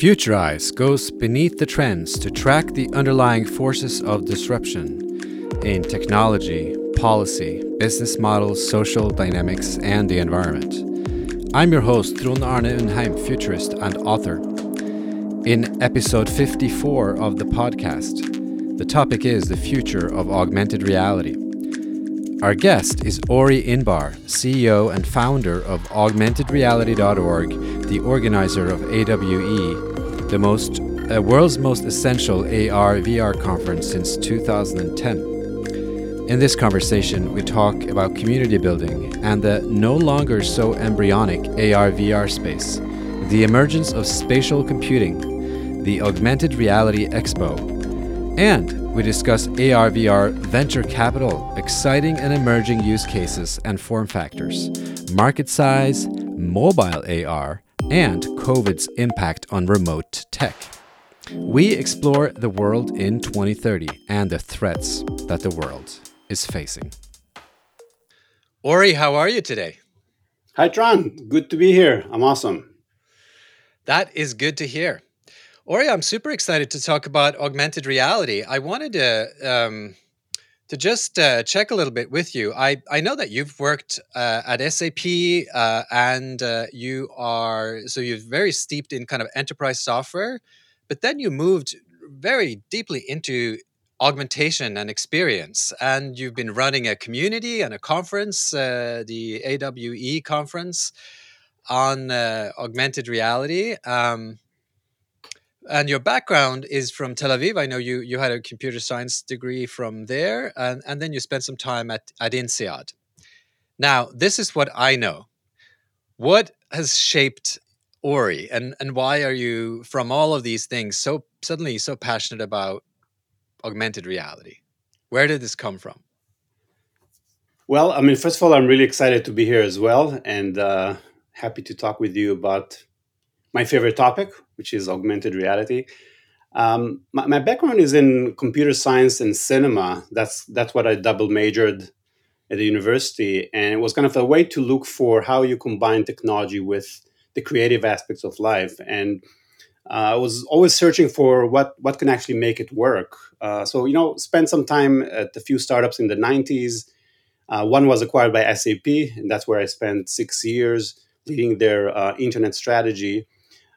Futurize goes beneath the trends to track the underlying forces of disruption in technology, policy, business models, social dynamics, and the environment. I'm your host, Trond Arne Undheim, futurist and author. In episode 54 of the podcast, the topic is the future of augmented reality. Our guest is Ori Inbar, CEO and founder of AugmentedReality.org, the organizer of AWE, the most uh, world's most essential AR VR conference since 2010. In this conversation, we talk about community building and the no longer so embryonic AR VR space, the emergence of spatial computing, the Augmented Reality Expo, and we discuss AR VR venture capital, exciting and emerging use cases and form factors, market size, mobile AR, and COVID's impact on remote tech. We explore the world in 2030 and the threats that the world is facing. Ori, how are you today? Hi, Trond. Good to be here. I'm awesome. That is good to hear. Ori, I'm super excited to talk about augmented reality. I wanted to um, to just uh, check a little bit with you. I, I know that you've worked uh, at SAP uh, and uh, you are so you're very steeped in kind of enterprise software, but then you moved very deeply into augmentation and experience, and you've been running a community and a conference, uh, the AWE conference on uh, augmented reality. Um, and your background is from Tel Aviv. I know you you had a computer science degree from there, and, and then you spent some time at, at INSEAD. Now, this is what I know. What has shaped Ori, and, and why are you, from all of these things, so suddenly so passionate about augmented reality? Where did this come from? Well, I mean, first of all, I'm really excited to be here as well, and uh, happy to talk with you about my favorite topic, which is augmented reality. Um, my, my, background is in computer science and cinema. That's that's what I double majored at the university, and it was kind of a way to look for how you combine technology with the creative aspects of life. And uh, I was always searching for what what can actually make it work. Uh, so you know, spent some time at a few startups in the '90s. Uh, one was acquired by SAP, and that's where I spent six years leading their uh, internet strategy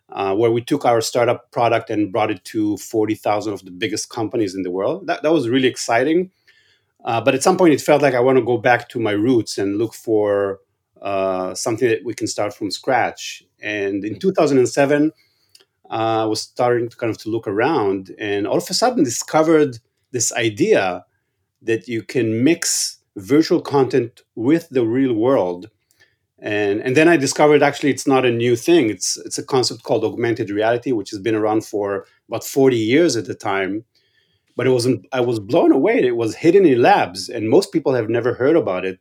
uh, where we took our startup product and brought it to 40,000 of the biggest companies in the world. That, that was really exciting. Uh, but at some point, it felt like I want to go back to my roots and look for uh, something that we can start from scratch. And in 2007, uh, I was starting to kind of to look around, and all of a sudden discovered this idea that you can mix virtual content with the real world and and then I discovered actually it's not a new thing. It's it's a concept called augmented reality, which has been around for about 40 years at the time. But it wasn't. I was blown away. It was hidden in labs, and most people have never heard about it.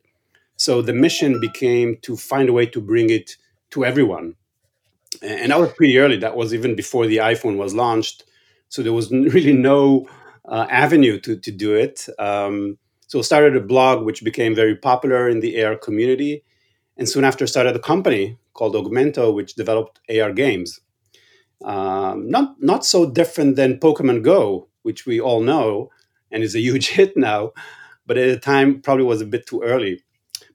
So the mission became to find a way to bring it to everyone. And that was pretty early. That was even before the iPhone was launched. So there was really no uh, avenue to to do it. Um, so started a blog, which became very popular in the AR community and soon after started a company called Ogmento, which developed AR games. Um, not not so different than Pokemon Go, which we all know and is a huge hit now, but at the time probably was a bit too early.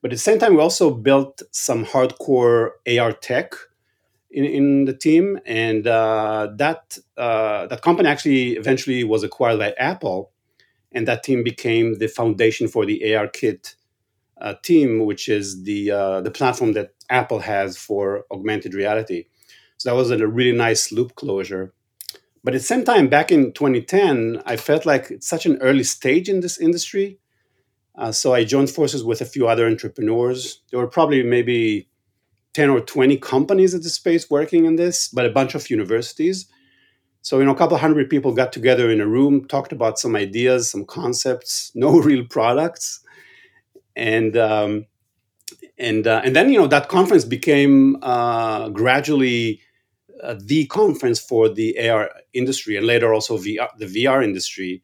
But at the same time, we also built some hardcore AR tech in, in the team, and uh, that uh, that company actually eventually was acquired by Apple, and that team became the foundation for the ARKit uh, team, which is the uh, the platform that Apple has for augmented reality. So that was a really nice loop closure. But at the same time, back in 2010, I felt like it's such an early stage in this industry. Uh, so I joined forces with a few other entrepreneurs. There were probably maybe 10 or 20 companies at the space working in this, but a bunch of universities. So, you know, a couple hundred people got together in a room, talked about some ideas, some concepts, no real products and um, and uh, and then you know that conference became uh, gradually uh, the conference for the AR industry, and later also VR, the VR industry.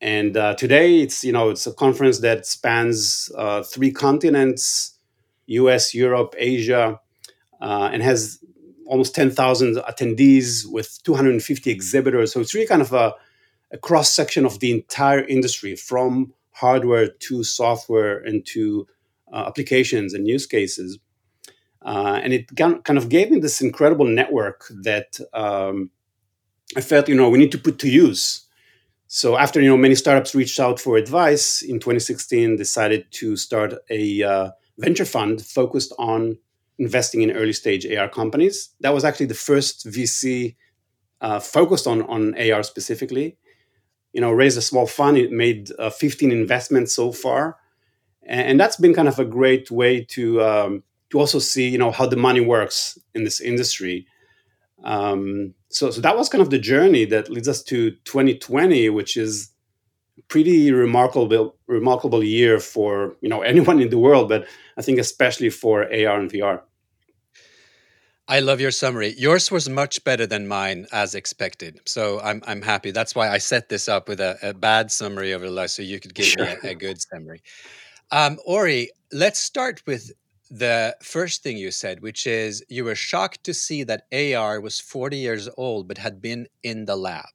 And uh, today, it's you know it's a conference that spans uh, three continents: U.S., Europe, Asia, uh, and has almost 10,000 attendees with 250 exhibitors. So it's really kind of a, a cross section of the entire industry from hardware to software and to uh, applications and use cases. Uh, and it kind of gave me this incredible network that um, I felt, you know, we need to put to use. So after, you know, many startups reached out for advice in 2016, decided to start a uh, venture fund focused on investing in early stage AR companies. That was actually the first VC uh, focused on, on AR specifically. You know, raised a small fund. It made uh, 15 investments so far, and, and, that's been kind of a great way to um, to also see you know how the money works in this industry. Um, so, so that was kind of the journey that leads us to 2020, which is pretty remarkable remarkable year for you know anyone in the world, but I think especially for AR and VR. I love your summary. Yours was much better than mine, as expected. So I'm I'm happy. That's why I set this up with a, a bad summary over the last, so you could give sure. me a, a, good summary. Um, Ori, let's start with the first thing you said, which is you were shocked to see that AR was 40 years old but had been in the lab.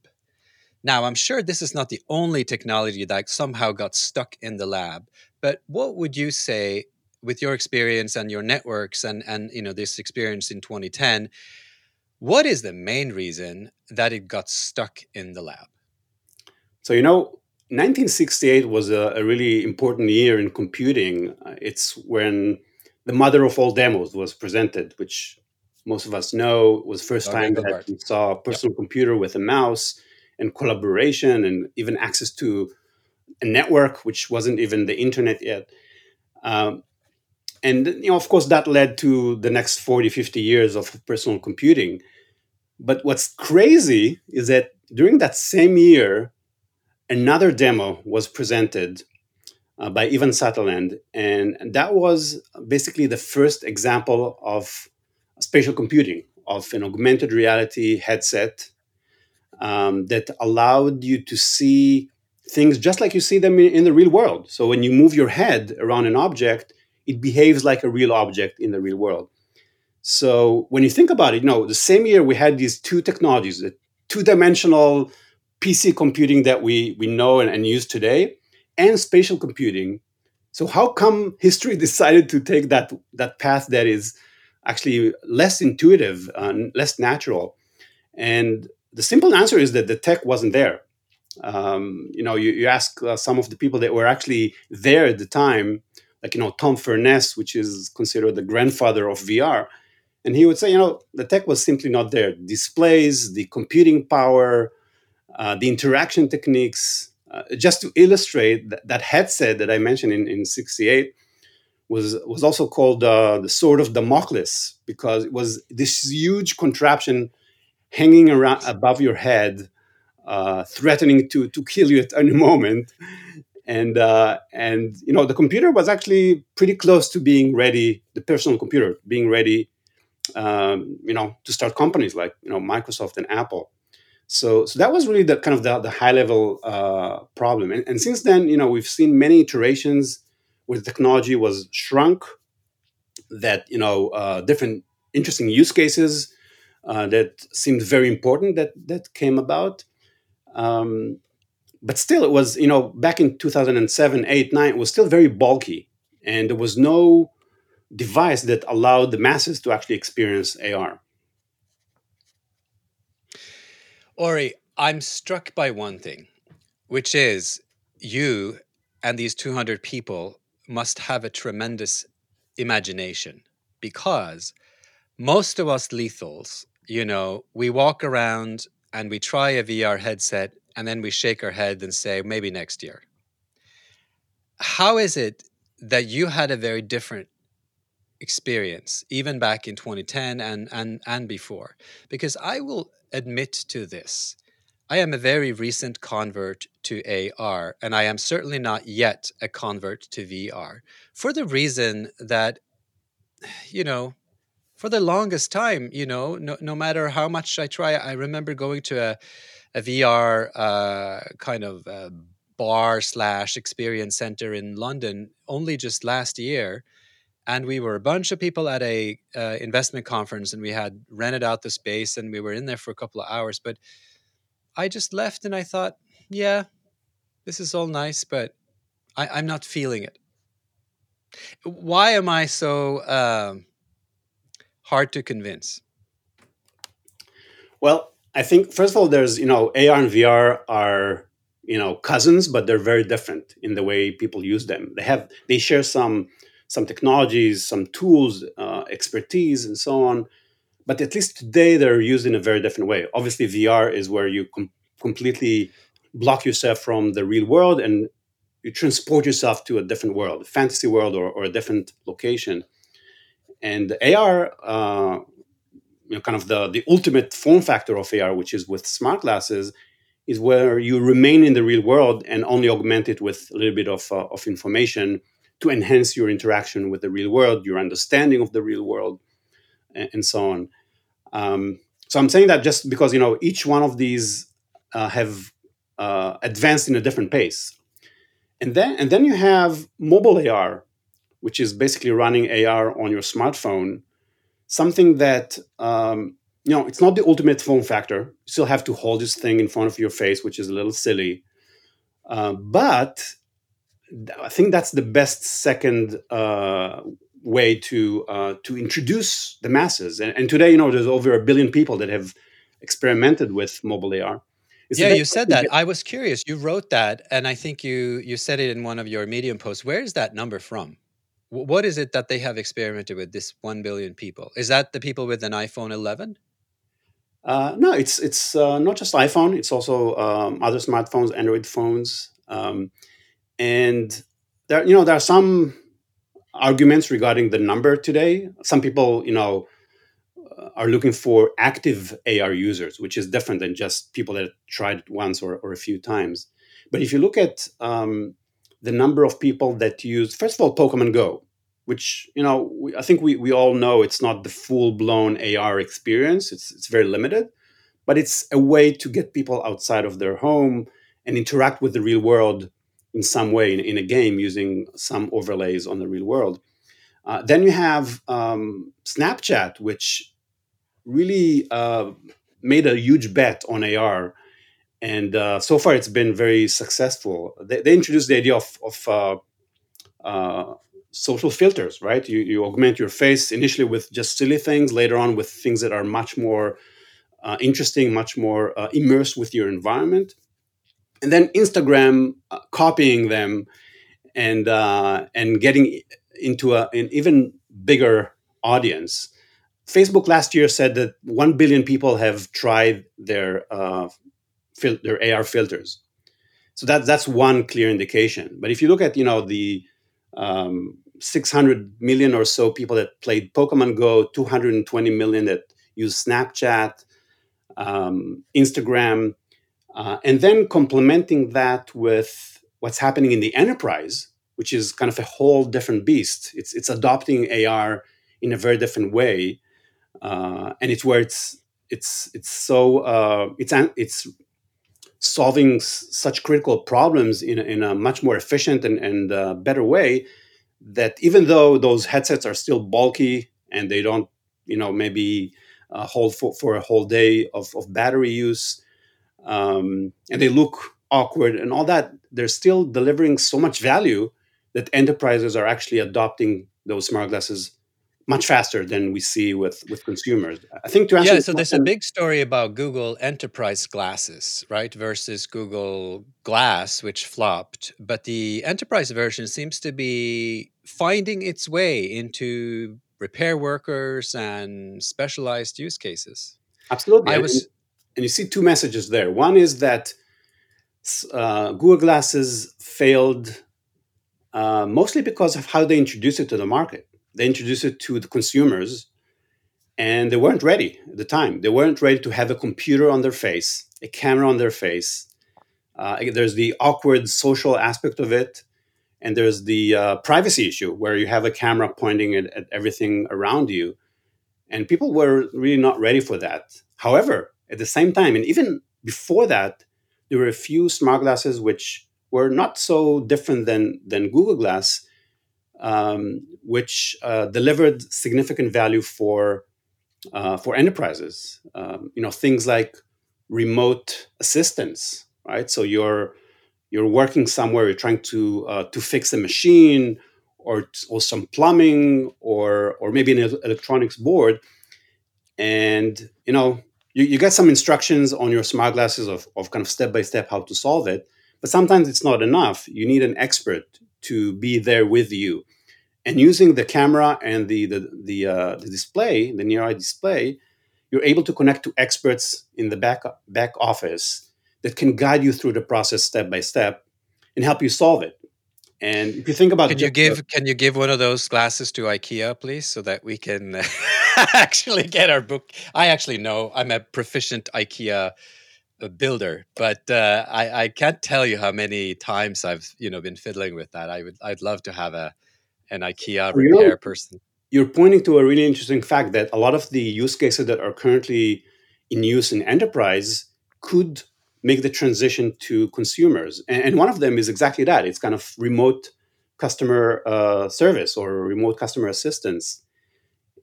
Now, I'm sure this is not the only technology that somehow got stuck in the lab, but what would you say with your experience and your networks and and you know this experience in 2010, what is the main reason that it got stuck in the lab? So, you know, 1968 was a, a really important year in computing. Uh, it's when the mother of all demos was presented, which most of us know was first time that we saw a personal yep. computer with a mouse and collaboration and even access to a network, which wasn't even the internet yet. Um, and you know, of course, that led to the next 40, 50 years of personal computing. But what's crazy is that during that same year, another demo was presented uh, by Ivan Sutherland. And that was basically the first example of spatial computing, of an augmented reality headset um, that allowed you to see things just like you see them in, in, the real world. So when you move your head around an object, it behaves like a real object in the real world. So when you think about it, you know, the same year we had these two technologies, the two-dimensional PC computing that we, we know and, and use today, and spatial computing. So how come history decided to take that that path that is actually less intuitive, and less natural? And the simple answer is that the tech wasn't there. Um, you know, you, you ask uh, some of the people that were actually there at the time, like you know Tom Furness, which is considered the grandfather of VR, and he would say, you know, the tech was simply not there. Displays, the computing power, uh, the interaction techniques, uh, just to illustrate that, that, headset that I mentioned in, in 68 was, was also called uh, the Sword of Damocles because it was this huge contraption hanging around above your head, uh, threatening to, to kill you at any moment. And, uh, and, you know, the computer was actually pretty close to being ready, the personal computer being ready, um, you know, to start companies like, you know, Microsoft and Apple. So, so that was really the kind of the, the high level uh, problem. And, and since then, you know, we've seen many iterations where the technology was shrunk, that you know, uh, different interesting use cases uh, that seemed very important that that came about. Um, but still, it was you know back in 2007, 8, 9, it was still very bulky, and there was no device that allowed the masses to actually experience AR. Ori, I'm struck by one thing, which is you and these 200 people must have a tremendous imagination because most of us lethals, you know, we walk around and we try a VR headset and then we shake our head and say, maybe next year. How is it that you had a very different experience, even back in 2010 and, and, and before? Because I will admit to this. I am a very recent convert to AR, and I am certainly not yet a convert to VR for the reason that, you know, for the longest time, you know, no, no matter how much I try, I remember going to a, a VR uh, kind of uh, bar slash experience center in London only just last year. and we were a bunch of people at a uh, investment conference and we had rented out the space and we were in there for a couple of hours but i just left and i thought yeah this is all nice but I, i'm not feeling it why am i so uh, hard to convince well i think first of all there's you know ar and vr are you know cousins but they're very different in the way people use them they have they share some some technologies, some tools, uh, expertise, and so on. But at least today, they're used in a very different way. Obviously, VR is where you com- completely block yourself from the real world and you transport yourself to a different world, a fantasy world, or, or a different location. And AR, uh, you know, kind of the, the ultimate form factor of AR, which is with smart glasses, is where you remain in the real world and only augment it with a little bit of, uh, of information to enhance your interaction with the real world, your understanding of the real world, and, and so on. Um, so I'm saying that just because you know each one of these uh, have uh, advanced in a different pace, and then and then you have mobile AR, which is basically running AR on your smartphone, something that um, you know it's not the ultimate form factor. You still have to hold this thing in front of your face, which is a little silly, uh, but I think that's the best second uh, way to uh, to introduce the masses. And, and, today, you know, there's over a billion people that have experimented with mobile AR. It's yeah, you said that. I was curious. You wrote that, and I think you you said it in one of your Medium posts. Where is that number from? What is it that they have experimented with? This one billion people. Is that the people with an iPhone 11? Uh, no, it's it's uh, not just iPhone. It's also um, other smartphones, Android phones. Um, and there you know there are some arguments regarding the number today some people you know uh, are looking for active ar users which is different than just people that tried it once or, or a few times but if you look at um, the number of people that use first of all pokemon go which you know we, i think we, we all know it's not the full-blown ar experience it's, it's very limited but it's a way to get people outside of their home and interact with the real world in some way in, in a game using some overlays on the real world. Uh, then you have um, Snapchat, which really uh, made a huge bet on AR. And uh, so far, it's been very successful. They, they introduced the idea of, of uh, uh, social filters, right? You, you augment your face initially with just silly things, later on with things that are much more uh, interesting, much more immersed with your environment and then Instagram uh, copying them and uh, and getting into a, an even bigger audience. Facebook last year said that one billion people have tried their uh, fil- their AR filters. So that that's one clear indication. But if you look at you know the um, 600 million or so people that played Pokemon Go, 220 million that use Snapchat, um, Instagram, uh, and then complementing that with what's happening in the enterprise, which is kind of a whole different beast. It's it's adopting AR in a very different way, uh, and it's where it's it's it's so uh, it's it's solving s- such critical problems in in a much more efficient and, and uh, better way. That even though those headsets are still bulky and they don't, you know, maybe uh, hold for, for a whole day of, of battery use, um, and they look awkward and all that, they're still delivering so much value that enterprises are actually adopting those smart glasses much faster than we see with with consumers. I think to answer yeah, so there's a big story about Google Enterprise glasses, right, versus Google Glass, which flopped. But the enterprise version seems to be finding its way into repair workers and specialized use cases. Absolutely, I was and you see two messages there. One is that uh, Google Glasses failed uh, mostly because of how they introduced it to the market. They introduced it to the consumers, and they weren't ready at the time. They weren't ready to have a computer on their face, a camera on their face. Uh, there's the awkward social aspect of it, and there's the uh, privacy issue where you have a camera pointing at, at everything around you, and people were really not ready for that. However, at the same time, and even before that, there were a few smart glasses which were not so different than than Google Glass, um, which uh, delivered significant value for uh, for enterprises. Um, you know, things like remote assistance, right? So you're you're working somewhere, you're trying to uh, to fix a machine or or some plumbing or or maybe an electronics board, and you know you, you get some instructions on your smart glasses of, of kind of step by step how to solve it but sometimes it's not enough you need an expert to be there with you and using the camera and the the the, uh, the display the near eye display you're able to connect to experts in the back back office that can guide you through the process step by step and help you solve it and if you think about can you give can you give one of those glasses to IKEA, please, so that we can actually get our book? I actually know I'm a proficient IKEA uh, builder, but uh, I, I can't tell you how many times I've you know been fiddling with that. I would I'd love to have a an IKEA repair you know, person. You're pointing to a really interesting fact that a lot of the use cases that are currently in use in enterprise could make the transition to consumers. And, and one of them is exactly that it's kind of remote customer uh, service or remote customer assistance.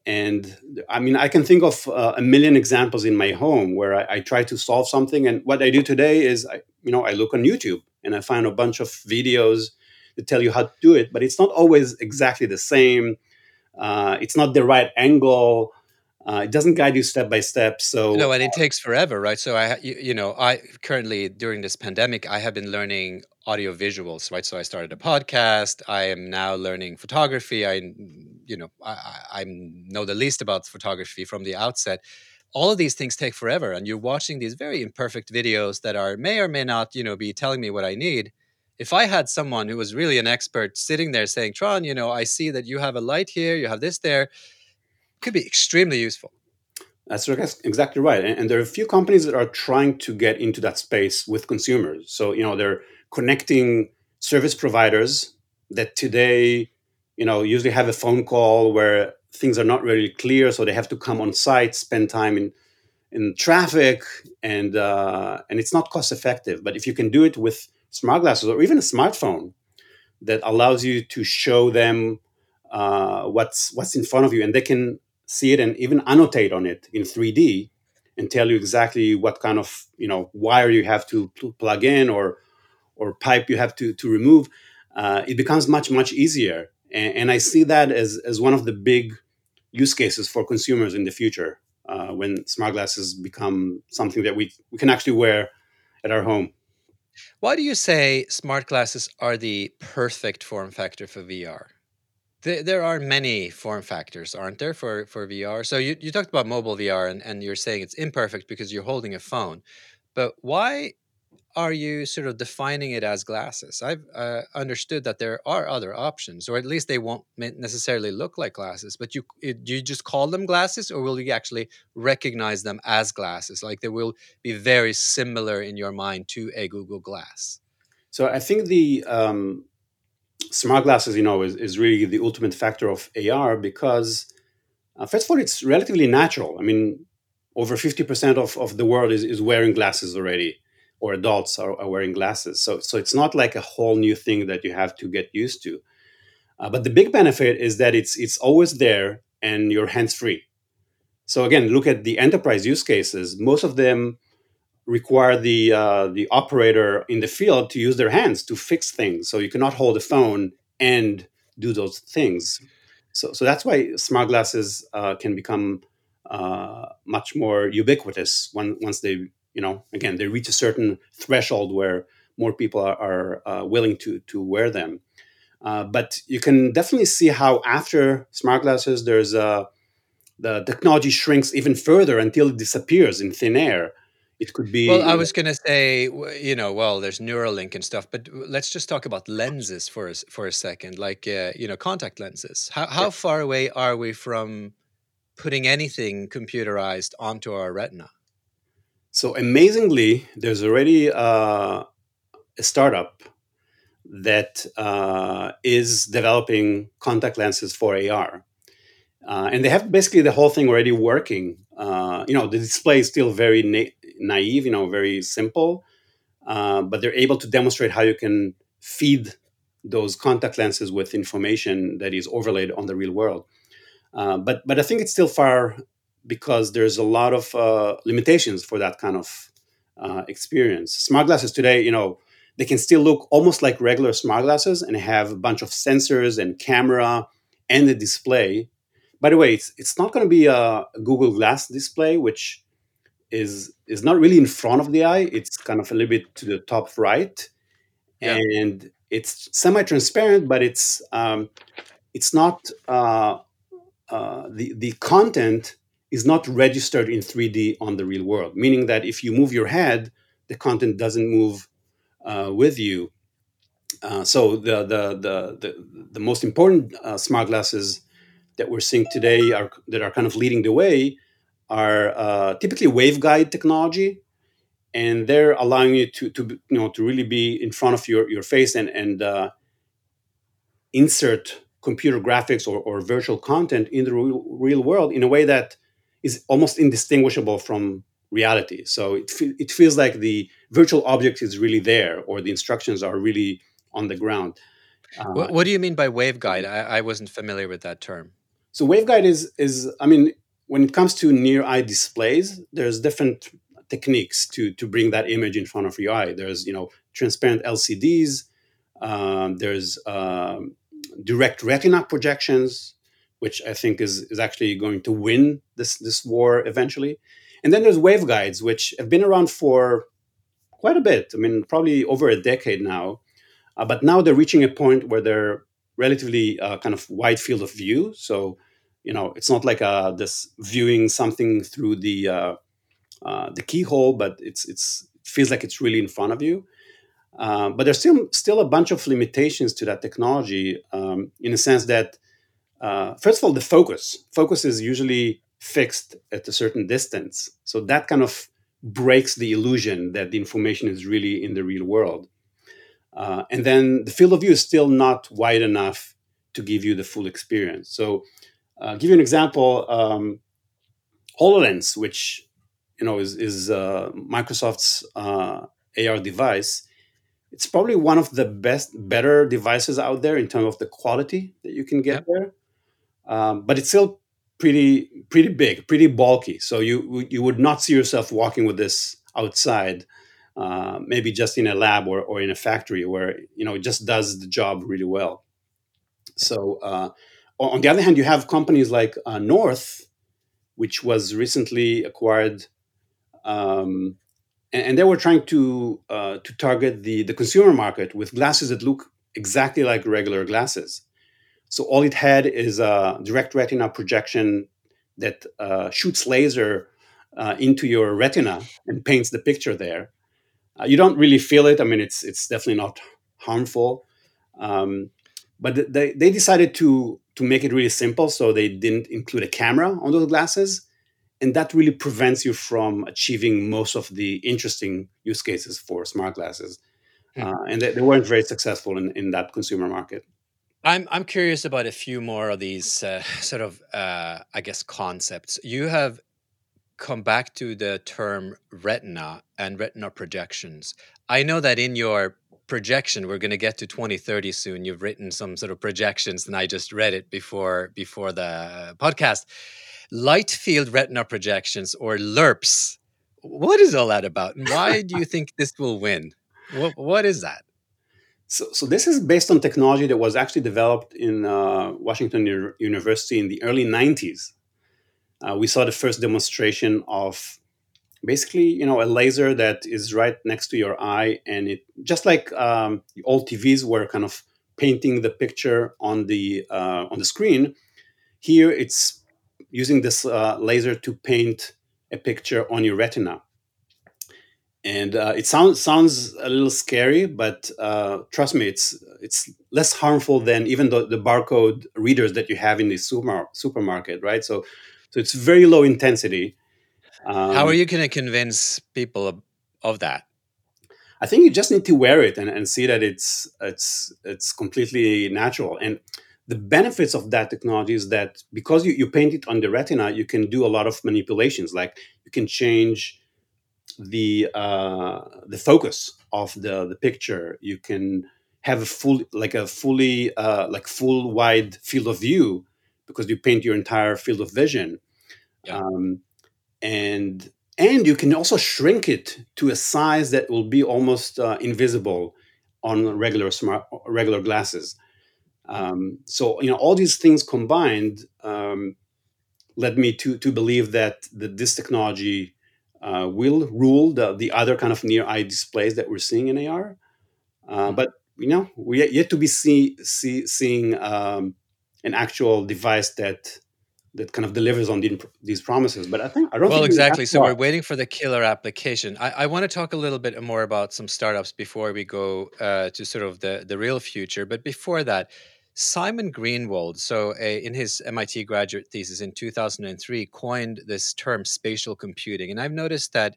And I mean, I can think of uh, a million examples in my home where I, I, try to solve something. And what I do today is, I, you know, I look on YouTube and I find a bunch of videos that tell you how to do it, but it's not always exactly the same. Uh, it's not the right angle. Uh, it doesn't guide you step by step. So no, and it takes forever, right? So I, you, you know, I currently during this pandemic, I have been learning audio visuals, right? So I started a podcast. I am now learning photography. I, you know, I, I know the least about photography from the outset. All of these things take forever, and you're watching these very imperfect videos that are may or may not, you know, be telling me what I need. If I had someone who was really an expert sitting there saying, "Trond, you know, I see that you have a light here, you have this there," could be extremely useful. Uh, that's exactly right. And, there are a few companies that are trying to get into that space with consumers. So, you know, they're connecting service providers that today, you know, usually have a phone call where things are not really clear. So they have to come on site, spend time in, in traffic, and, uh, and it's not cost effective. But if you can do it with smart glasses or even a smartphone that allows you to show them uh, what's what's in front of you, and they can see it and even annotate on it in 3D and tell you exactly what kind of you know wire you have to plug in or or pipe you have to to remove. Uh, it becomes much much easier, and, and, I see that as as one of the big use cases for consumers in the future uh, when smart glasses become something that we we can actually wear at our home. Why do you say smart glasses are the perfect form factor for VR? There, are many form factors, aren't there, for, for VR? So you, you talked about mobile VR and, and you're saying it's imperfect because you're holding a phone. But why are you sort of defining it as glasses? I've uh, understood that there are other options, or at least they won't necessarily look like glasses. But you do you just call them glasses, or will you actually recognize them as glasses? Like they will be very similar in your mind to a Google Glass. So I think the um, smart glasses, you know, is, is really the ultimate factor of AR because, uh, first of all, it's relatively natural. I mean, over 50% of, of the world is, is wearing glasses already, or adults are, are wearing glasses. So, so it's not like a whole new thing that you have to get used to. Uh, but the big benefit is that it's it's always there and you're hands free. So again, look at the enterprise use cases. Most of them require the uh, the operator in the field to use their hands to fix things. So you cannot hold a phone and do those things. So so that's why smart glasses uh, can become uh, much more ubiquitous when, once they you know again they reach a certain threshold where more people are, are uh, willing to to wear them. Uh, but you can definitely see how after smart glasses, there's a uh, the technology shrinks even further until it disappears in thin air. It could be well i was going to say you know well there's neuralink and stuff but let's just talk about lenses for a, for a second like uh, you know contact lenses. How, how far away are we from putting anything computerized onto our retina so amazingly there's already uh, a startup that uh, is developing contact lenses for ar uh, and they have basically the whole thing already working uh, you know the display is still very na- naive, you know, very simple, uh, but they're able to demonstrate how you can feed those contact lenses with information that is overlaid on the real world. Uh, but but I think it's still far because there's a lot of uh, limitations for that kind of uh, experience. Smart glasses today, you know, they can still look almost like regular smart glasses and have a bunch of sensors and camera and a display. By the way, it's, it's not going to be a Google Glass display, which is is not really in front of the eye. It's kind of a little bit to the top right, yeah. and it's semi-transparent, but it's um, it's not uh, uh, the the content is not registered in 3D on the real world. Meaning that if you move your head, the content doesn't move uh, with you. Uh, so the, the the the the most important uh, smart glasses that we're seeing today are that are kind of leading the way are uh, typically waveguide technology, and they're allowing you to to you know to really be in front of your your face and and uh, insert computer graphics or, or virtual content in the real, real world in a way that is almost indistinguishable from reality. So it, fe- it feels like the virtual object is really there or the instructions are really on the ground. Uh, what, what, do you mean by waveguide? I, I wasn't familiar with that term. So waveguide is is I mean when it comes to near eye displays, there's different techniques to to bring that image in front of your eye. There's you know transparent LCDs. Um, there's um, direct retina projections which I think is, is actually going to win this, this war eventually. And then there's waveguides, which have been around for quite a bit. I mean, probably over a decade now. Uh, but now they're reaching a point where they're relatively uh, kind of wide field of view. So, you know, it's not like uh, this viewing something through the uh, uh, the keyhole, but it's it's it feels like it's really in front of you. Uh, but there's still still a bunch of limitations to that technology um, in a sense that uh, first of all, the focus. Focus is usually fixed at a certain distance. So that kind of breaks the illusion that the information is really in the real world. Uh, and then the field of view is still not wide enough to give you the full experience. So, uh, give you an example. Um, Hololens, which you know is, is uh, Microsoft's uh, AR device, it's probably one of the best, better devices out there in terms of the quality that you can get yep. there um, but it's still pretty pretty big, pretty bulky. So you you would not see yourself walking with this outside. Uh, maybe just in a lab or, or in a factory where you know it just does the job really well. So uh, on the other hand, you have companies like uh, North, which was recently acquired, um, and, and, they were trying to uh, to target the the consumer market with glasses that look exactly like regular glasses. So all it had is a direct retina projection that uh, shoots laser uh, into your retina and paints the picture there. Uh, you don't really feel it. I mean, it's it's definitely not harmful. Um, but they, they decided to to make it really simple, so they didn't include a camera on those glasses, and that really prevents you from achieving most of the interesting use cases for smart glasses. Mm. and they, they, weren't very successful in, in that consumer market. I'm I'm curious about a few more of these uh, sort of uh, I guess concepts. You have come back to the term retina and retina projections. I know that in your projection we're going to get to 2030 soon you've written some sort of projections and i just read it before before the podcast light field retina projections or lerps what is all that about and why do you think this will win what, what is that so, so this is based on technology that was actually developed in uh, Washington U- University in the early 90s. Uh, we saw the first demonstration of basically, you know, a laser that is right next to your eye, and it just like um, old TVs were kind of painting the picture on the uh, on the screen. Here, it's using this uh, laser to paint a picture on your retina and uh, it sounds sounds a little scary, but uh, trust me, it's it's less harmful than even the, the barcode readers that you have in the super, supermarket, right? So, so it's very low intensity. Um, How are you going to convince people of, of, that? I think you just need to wear it and, and see that it's it's it's completely natural. And the benefits of that technology is that because you, you paint it on the retina, you can do a lot of manipulations. Like you can change the uh, the focus of the the picture. You can have a full like a fully uh, like full wide field of view because you paint your entire field of vision yeah. um, and and you can also shrink it to a size that will be almost uh, invisible on regular smart regular glasses um, so you know all these things combined um, led me to to believe that, that this technology uh, will rule the, the other kind of near eye displays that we're seeing in AR. Uh, mm-hmm. but you know, we yet to be see, see seeing um, an actual device that that kind of delivers on the, these promises. But I think I don't. Well, exactly. So we're waiting for the killer application. I, I, want to talk a little bit more about some startups before we go uh, to sort of the the real future. But before that, Simon Greenwold, so a, in his MIT graduate thesis in 2003, coined this term spatial computing. And I've noticed that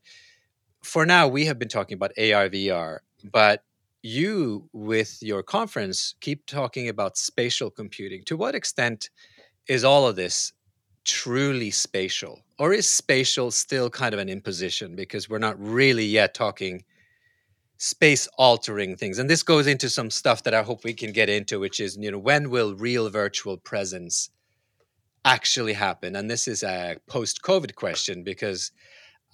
for now, we have been talking about AR, VR, but you, with your conference, keep talking about spatial computing. To what extent is all of this truly spatial? Or is spatial still kind of an imposition because we're not really yet talking space altering things and this goes into some stuff that i hope we can get into which is you know when will real virtual presence actually happen? And this is a post covid question because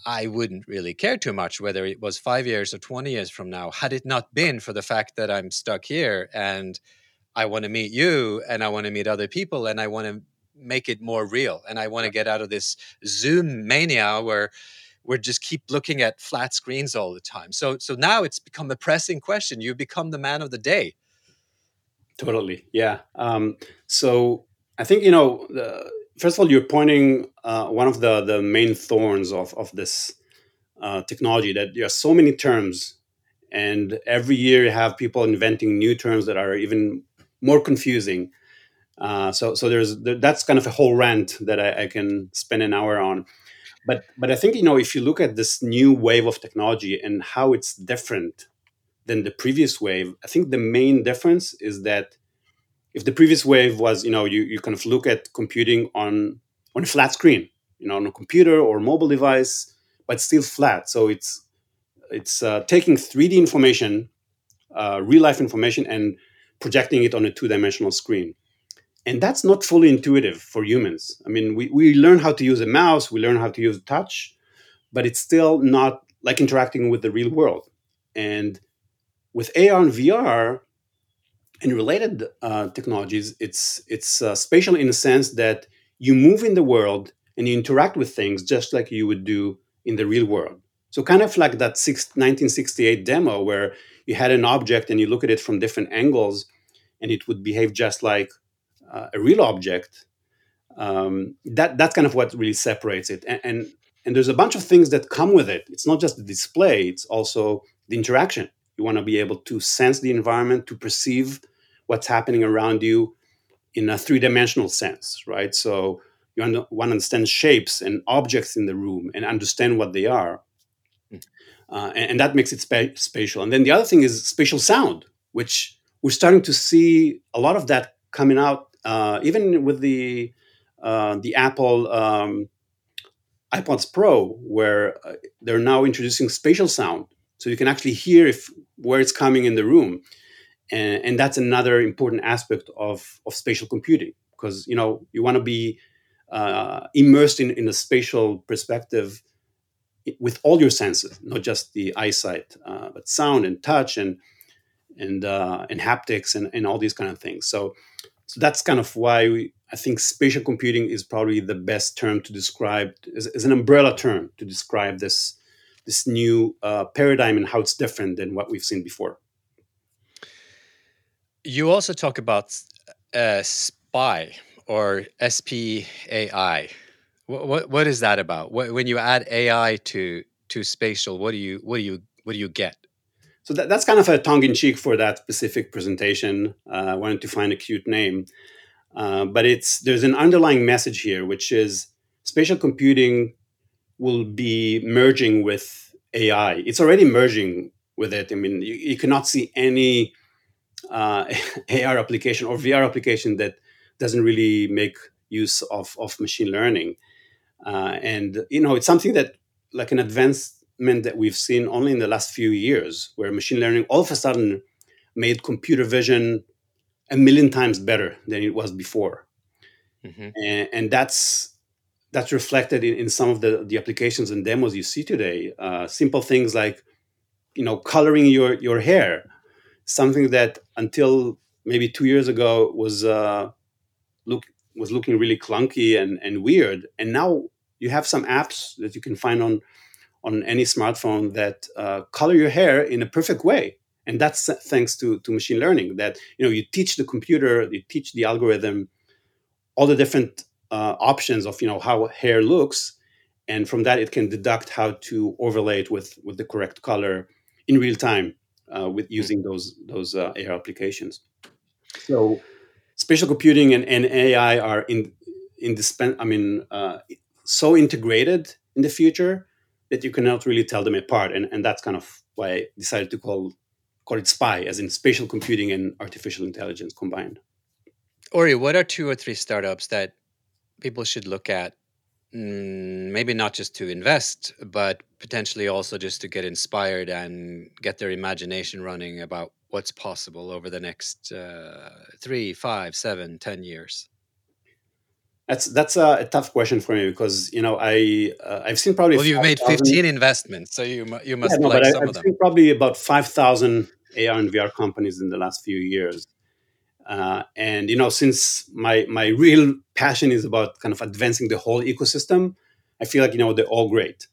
i wouldn't really care too much whether it was 5 years or 20 years from now had it not been for the fact that i'm stuck here and i want to meet you and i want to meet other people and i want to make it more real and i want to get out of this zoom mania where we just keep looking at flat screens all the time. So so now it's become a pressing question. You become the man of the day. Totally, yeah. Um, so I think you know, the, first of all, you're pointing uh, one of the the main thorns of of this uh, technology that there are so many terms, and every year you have people inventing new terms that are even more confusing. Uh, so so there's that's kind of a whole rant that I, I can spend an hour on but but I think you know if you look at this new wave of technology and how it's different than the previous wave, I think the main difference is that if the previous wave was you know you, you kind of look at computing on on a flat screen, you know, on a computer or mobile device, but still flat. So it's it's uh, taking 3D information, uh, real life information, and projecting it on a two dimensional screen and that's not fully intuitive for humans. I mean, we, we learn how to use a mouse, we learn how to use touch, but it's still not like interacting with the real world. And with AR and VR and related uh, technologies, it's it's uh, spatial in the sense that you move in the world and you interact with things just like you would do in the real world. So kind of like that six, 1968 demo where you had an object and you look at it from different angles and it would behave just like uh, a real object, um, that that's kind of what really separates it. And, and, and there's a bunch of things that come with it. It's not just the display; it's also the interaction. You want to be able to sense the environment, to perceive what's happening around you in a three-dimensional sense, right? So you want to understand shapes and objects in the room and understand what they are. Hmm. Uh, and, and, that makes it spa- spatial. And then the other thing is spatial sound, which we're starting to see a lot of that coming out uh, even with the uh, the Apple um, AirPods Pro, where uh, they're now introducing spatial sound, so you can actually hear if where it's coming in the room, and, and that's another important aspect of of spatial computing. Because you know you want to be uh, immersed in in a spatial perspective with all your senses, not just the eyesight, uh, but sound and touch and and uh, and haptics and, and all these kind of things. So so that's kind of why we, I think spatial computing is probably the best term to describe, as, an umbrella term to describe this this new uh, paradigm and how it's different than what we've seen before. You also talk about uh, SPI or SPAI. What, what, what is that about? When you add AI to to spatial, what do you what do you what do you get? So that, that's kind of a tongue in cheek for that specific presentation. Uh, I wanted to find a cute name. Uh, but it's there's an underlying message here, which is spatial computing will be merging with AI. It's already merging with it. I mean, you, you cannot see any uh, AR application or VR application that doesn't really make use of, of machine learning. Uh, and you know, it's something that like an advanced that we've seen only in the last few years, where machine learning all of a sudden made computer vision a million times better than it was before. Mm-hmm. And, and, that's that's reflected in, in some of the, the applications and demos you see today. Uh, simple things like, you know, coloring your, your hair, something that until maybe two years ago was uh, look was looking really clunky and, and weird. And now you have some apps that you can find on on any smartphone that uh, color your hair in a perfect way. And that's thanks to, to machine learning that you know you teach the computer you teach the algorithm all the different uh, options of you know how hair looks. And from that it can deduct how to overlay it with with the correct color in real time uh, with hmm. using those those uh, AR applications. So spatial computing and, and AI are in indispensable I mean uh, so integrated in the future that you cannot really tell them apart and, and that's kind of why I decided to call call it SPY, as in spatial computing and artificial intelligence combined. Ori, what are two or three startups that people should look at? Mm, maybe not just to invest, but potentially also just to get inspired and get their imagination running about what's possible over the next uh, three, five, seven, ten years. That's that's a, a, tough question for me because you know I uh, I've seen probably well you've made fifteen investments so you you must yeah, no, like some I, I've seen probably about five thousand AR and VR companies in the last few years, uh, and you know since my my real passion is about kind of advancing the whole ecosystem, I feel like you know they're all great.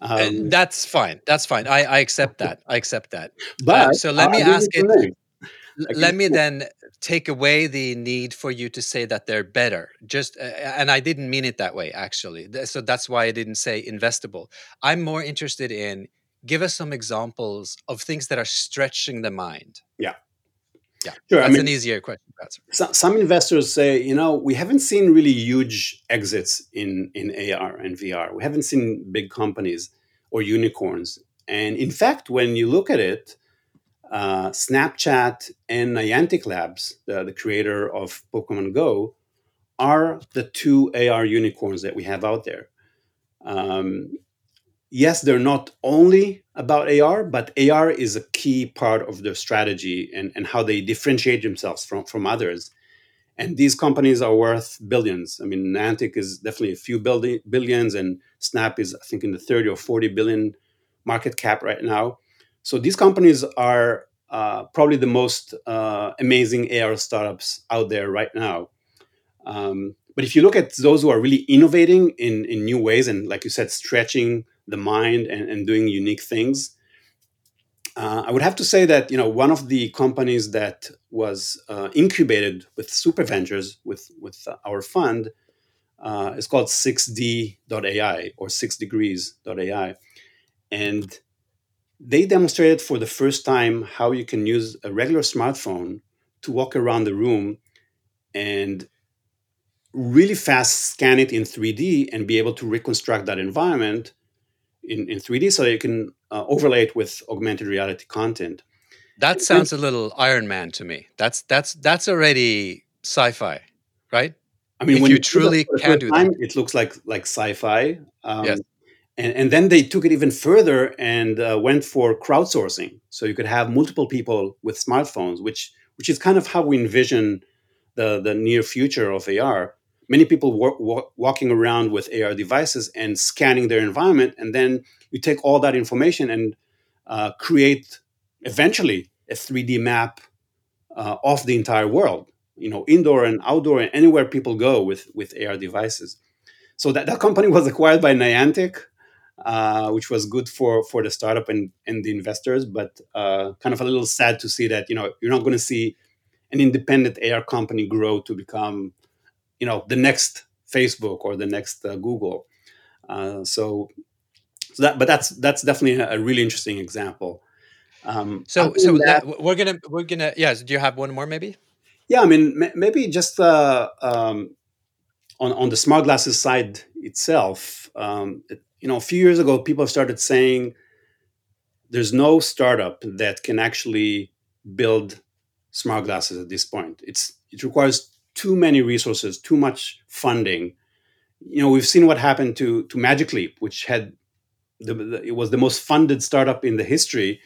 Um, that's fine. That's fine. I, I accept that. I accept that. But uh, so let me ask it. Let me then take away the need for you to say that they're better just uh, and i didn't mean it that way actually so that's why i didn't say investable. I'm more interested in give us some examples of things that are stretching the mind. Yeah. Yeah sure that's I mean, an easier question some, some investors say you know we haven't seen really huge exits in in ar and vr we haven't seen big companies or unicorns. And in fact when you look at it uh, Snapchat and Niantic Labs, the, the creator of Pokemon Go, are the two AR unicorns that we have out there. Um, yes, they're not only about AR, but AR is a key part of their strategy and, and how they differentiate themselves from, from others. And these companies are worth billions. I mean, Niantic is definitely a few billions, and Snap is, I think, in the 30 or 40 billion market cap right now. So these companies are uh, probably the most uh, amazing AR startups out there right now. Um, but if you look at those who are really innovating in, in new ways and, like you said, stretching the mind and, and doing unique things, uh, I would have to say that you know one of the companies that was uh, incubated with Super Ventures with with our fund uh, is called 6D.ai or 6degrees.ai, and they demonstrated for the first time how you can use a regular smartphone to walk around the room and really fast scan it in 3D and be able to reconstruct that environment in, in 3D so you can uh, overlay it with augmented reality content. That sounds a little Iron Man to me. That's that's that's already sci-fi, right? I mean, if when you, you truly can do that, it looks like like sci-fi. Um, yes. And, and then they took it even further and uh, went for crowdsourcing. So you could have multiple people with smartphones, which which is kind of how we envision the, the near future of AR. Many people walking around with AR devices and scanning their environment, and then you take all that information and uh, create eventually a 3D map uh, of the entire world. You know, indoor and outdoor, and anywhere people go with with AR devices. So that, that company was acquired by Niantic, uh, which was good for for the startup and and the investors, but uh, kind of a little sad to see that you know you're not going to see an independent AR company grow to become you know the next Facebook or the next uh, Google. Uh, so, so that but that's that's definitely a, really interesting example. Um, so so that, we're gonna we're gonna yeah. Do you have one more maybe? Yeah, I mean maybe just uh, um, on on the smart glasses side itself. Um, it, you know, a few years ago, people started saying there's no startup that can actually build smart glasses at this point. It's it requires too many resources, too much funding. You know, we've seen what happened to to Magic Leap, which had the, the it was the most funded startup in the history,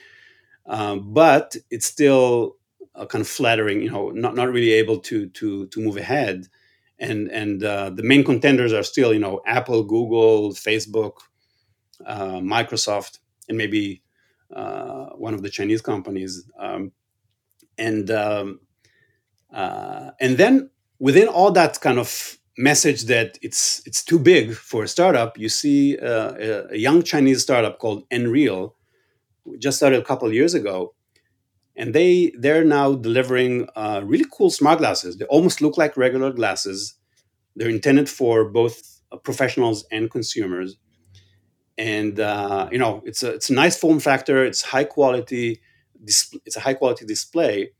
um, but it's still kind of flattering. You know, not not really able to to to move ahead. And and uh, the main contenders are still you know Apple, Google, Facebook, uh, Microsoft, and maybe uh, one of the Chinese companies. Um, and um, uh, and then within all that kind of message that it's it's too big for a startup, you see uh, a, a, young Chinese startup called Nreal, just started a couple years ago, and they they're now delivering uh, really cool smart glasses. They almost look like regular glasses. They're intended for both uh, professionals and consumers, and uh, you know it's a it's a nice form factor. It's high quality. It's a high quality display,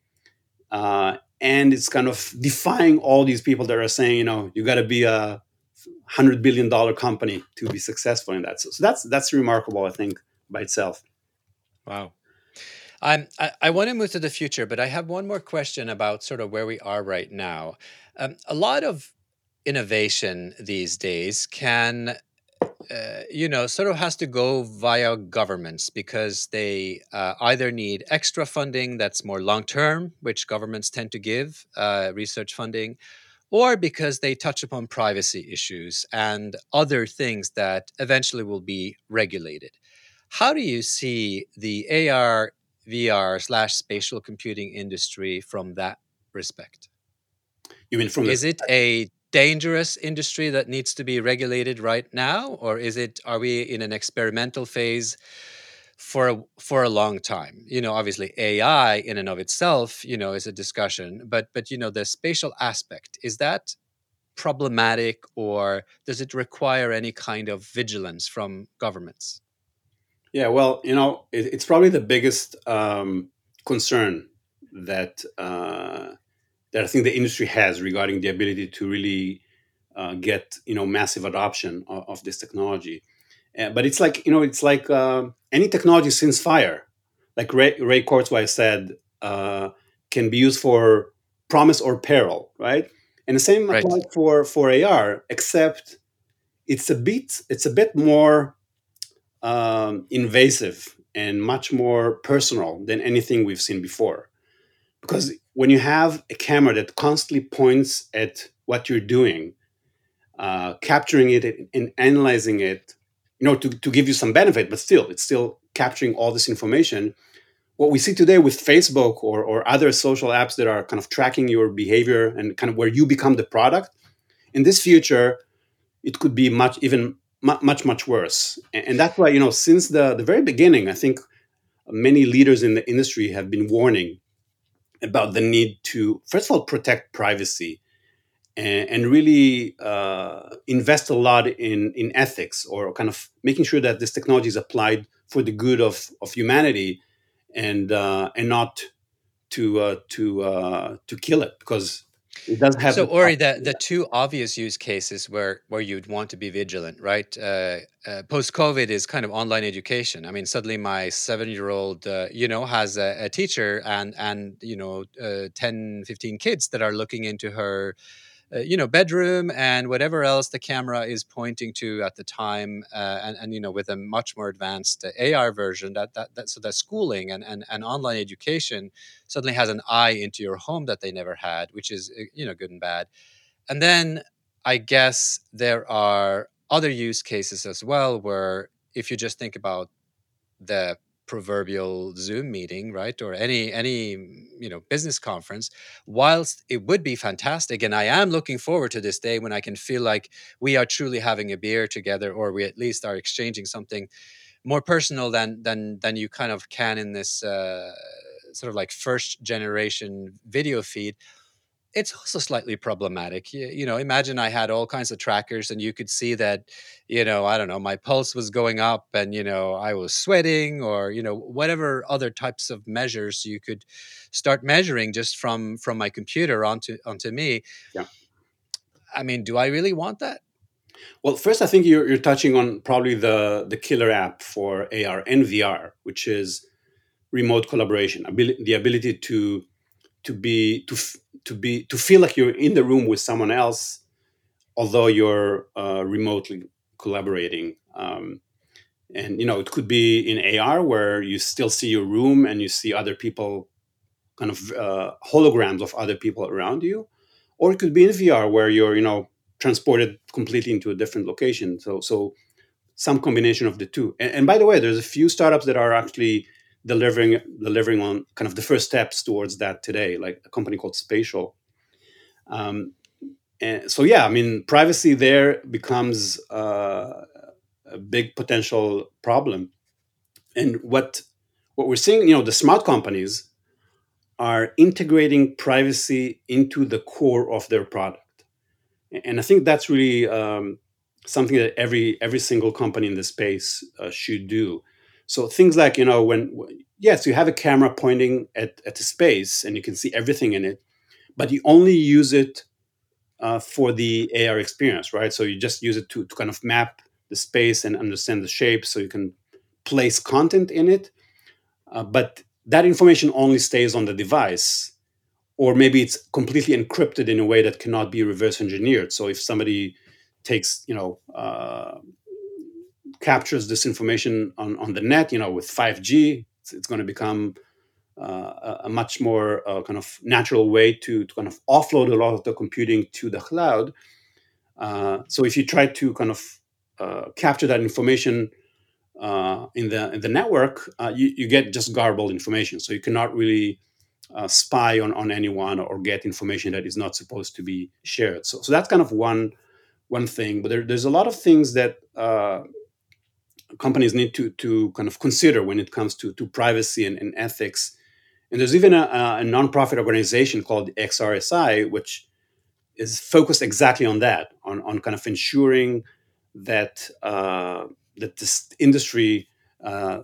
uh, and it's kind of defying all these people that are saying, you know, you got to be a hundred billion dollar company to be successful in that. So, so, that's that's remarkable, I think, by itself. Wow. Um, I, I want to move to the future, but I have one more question about sort of where we are right now. Um, a lot of innovation these days can uh, you know, sort of has to go via governments because they uh, either need extra funding that's more long term, which governments tend to give uh, research funding, or because they touch upon privacy issues and other things that eventually will be regulated. How do you see the AR, VR slash spatial computing industry from that respect? You mean from is it a dangerous industry that needs to be regulated right now or is it are we in an experimental phase for a, for a long time you know obviously ai in and of itself you know is a discussion but but you know the spatial aspect is that problematic or does it require any kind of vigilance from governments yeah well you know it, it's probably the biggest um, concern that uh, that I think the industry has regarding the ability to really uh, get you know massive adoption of, of this technology. Uh, but it's like you know it's like uh, any technology since fire, like Ray, Ray Kurzweil said, uh, can be used for promise or peril, right? And the same right. applies for for AR, except it's a bit it's a bit more um, invasive and much more personal than anything we've seen before because when you have a camera that constantly points at what you're doing, uh, capturing it and analyzing it, you know, to, to give you some benefit, but still, it's still capturing all this information. What we see today with Facebook or, or other social apps that are kind of tracking your behavior and kind of where you become the product, in this future, it could be much, even much, much worse. And, that's why, you know, since the, the very beginning, I think many leaders in the industry have been warning about the need to, first of all, protect privacy and, and really uh, invest a lot in, in ethics or kind of making sure that this technology is applied for the good of, of humanity and, uh, and not to, uh, to, uh, to kill it because it does have so ori the, the two obvious use cases where where you'd want to be vigilant right? Uh, uh, post covid is kind of online education. I mean suddenly my seven year old uh, you know has a, a, teacher and and you know uh, 10 15 kids that are looking into her uh, you know bedroom and whatever else the camera is pointing to at the time uh, and, and you know with a much more advanced uh, ar version that, that that so that schooling and, and and online education suddenly has an eye into your home that they never had which is uh, you know good and bad. And then i guess there are other use cases as well where if you just think about the proverbial zoom meeting right or any any you know business conference whilst it would be fantastic and i am looking forward to this day when i can feel like we are truly having a beer together or we at least are exchanging something more personal than than than you kind of can in this uh, sort of like first generation video feed it's also slightly problematic. You, you, know, imagine I had all kinds of trackers and you could see that, you know, I don't know, my pulse was going up and, you know, I was sweating or, you know, whatever other types of measures you could start measuring just from from my computer onto onto me. Yeah. I mean, do I really want that? Well, first, I think you're, you're touching on probably the, the killer app for AR and VR, which is remote collaboration, ability, the ability to to be to to be to feel like you're in the room with someone else, although you're uh, remotely collaborating. Um, and you know, it could be in AR where you still see your room and you see other people kind of uh, holograms of other people around you, or it could be in VR where you're you know transported completely into a different location. So so some combination of the two. And, and by the way, there's a few startups that are actually delivering delivering on kind of the first steps towards that today, like a company called Spatial. Um, and so yeah, I mean, privacy there becomes uh, a big potential problem. And what what we're seeing, you know, the smart companies are integrating privacy into the core of their product, and I think that's really um, something that every every single company in the space uh, should do. So things like you know when yes, you have a camera pointing at at a space and you can see everything in it, but you only use it uh, for the AR experience, right? So you just use it to, to kind of map the space and understand the shape so you can place content in it. Uh, but that information only stays on the device, or maybe it's completely encrypted in a way that cannot be reverse engineered. So if somebody takes, you know, uh, captures this information on, on the net, you know, with 5G, it's, it's going to become uh, a much more uh, kind of natural way to, to, kind of offload a lot of the computing to the cloud. Uh, so if you try to kind of uh, capture that information uh, in the in the network, uh, you, you get just garbled information. So you cannot really spy on, on anyone or get information that is not supposed to be shared. So, so that's kind of one one thing. But there, there's a lot of things that companies need to to kind of consider when it comes to to privacy and, and ethics and there's even a, a nonprofit organization called XRSI, which is focused exactly on that, on, on kind of ensuring that uh, that this industry uh,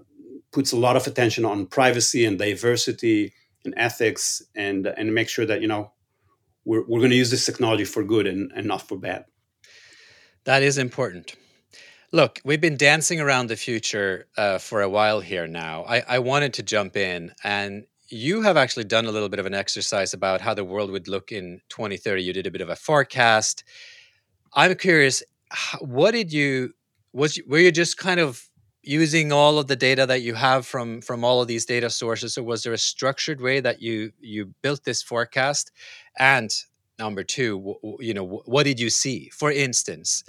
puts a lot of attention on privacy and diversity and ethics, and and make sure that you know we're, we're going to use this technology for good and, and not for bad. That is important. Look, we've been dancing around the future uh, for a while here now. I, I wanted to jump in and you have actually done a little bit of an exercise about how the world would look in 2030. You did a bit of a forecast. I'm curious, what did you was were you just kind of using all of the data that you have from from all of these data sources, or was there a structured way that you you built this forecast? And number two, you know, what did you see? For instance,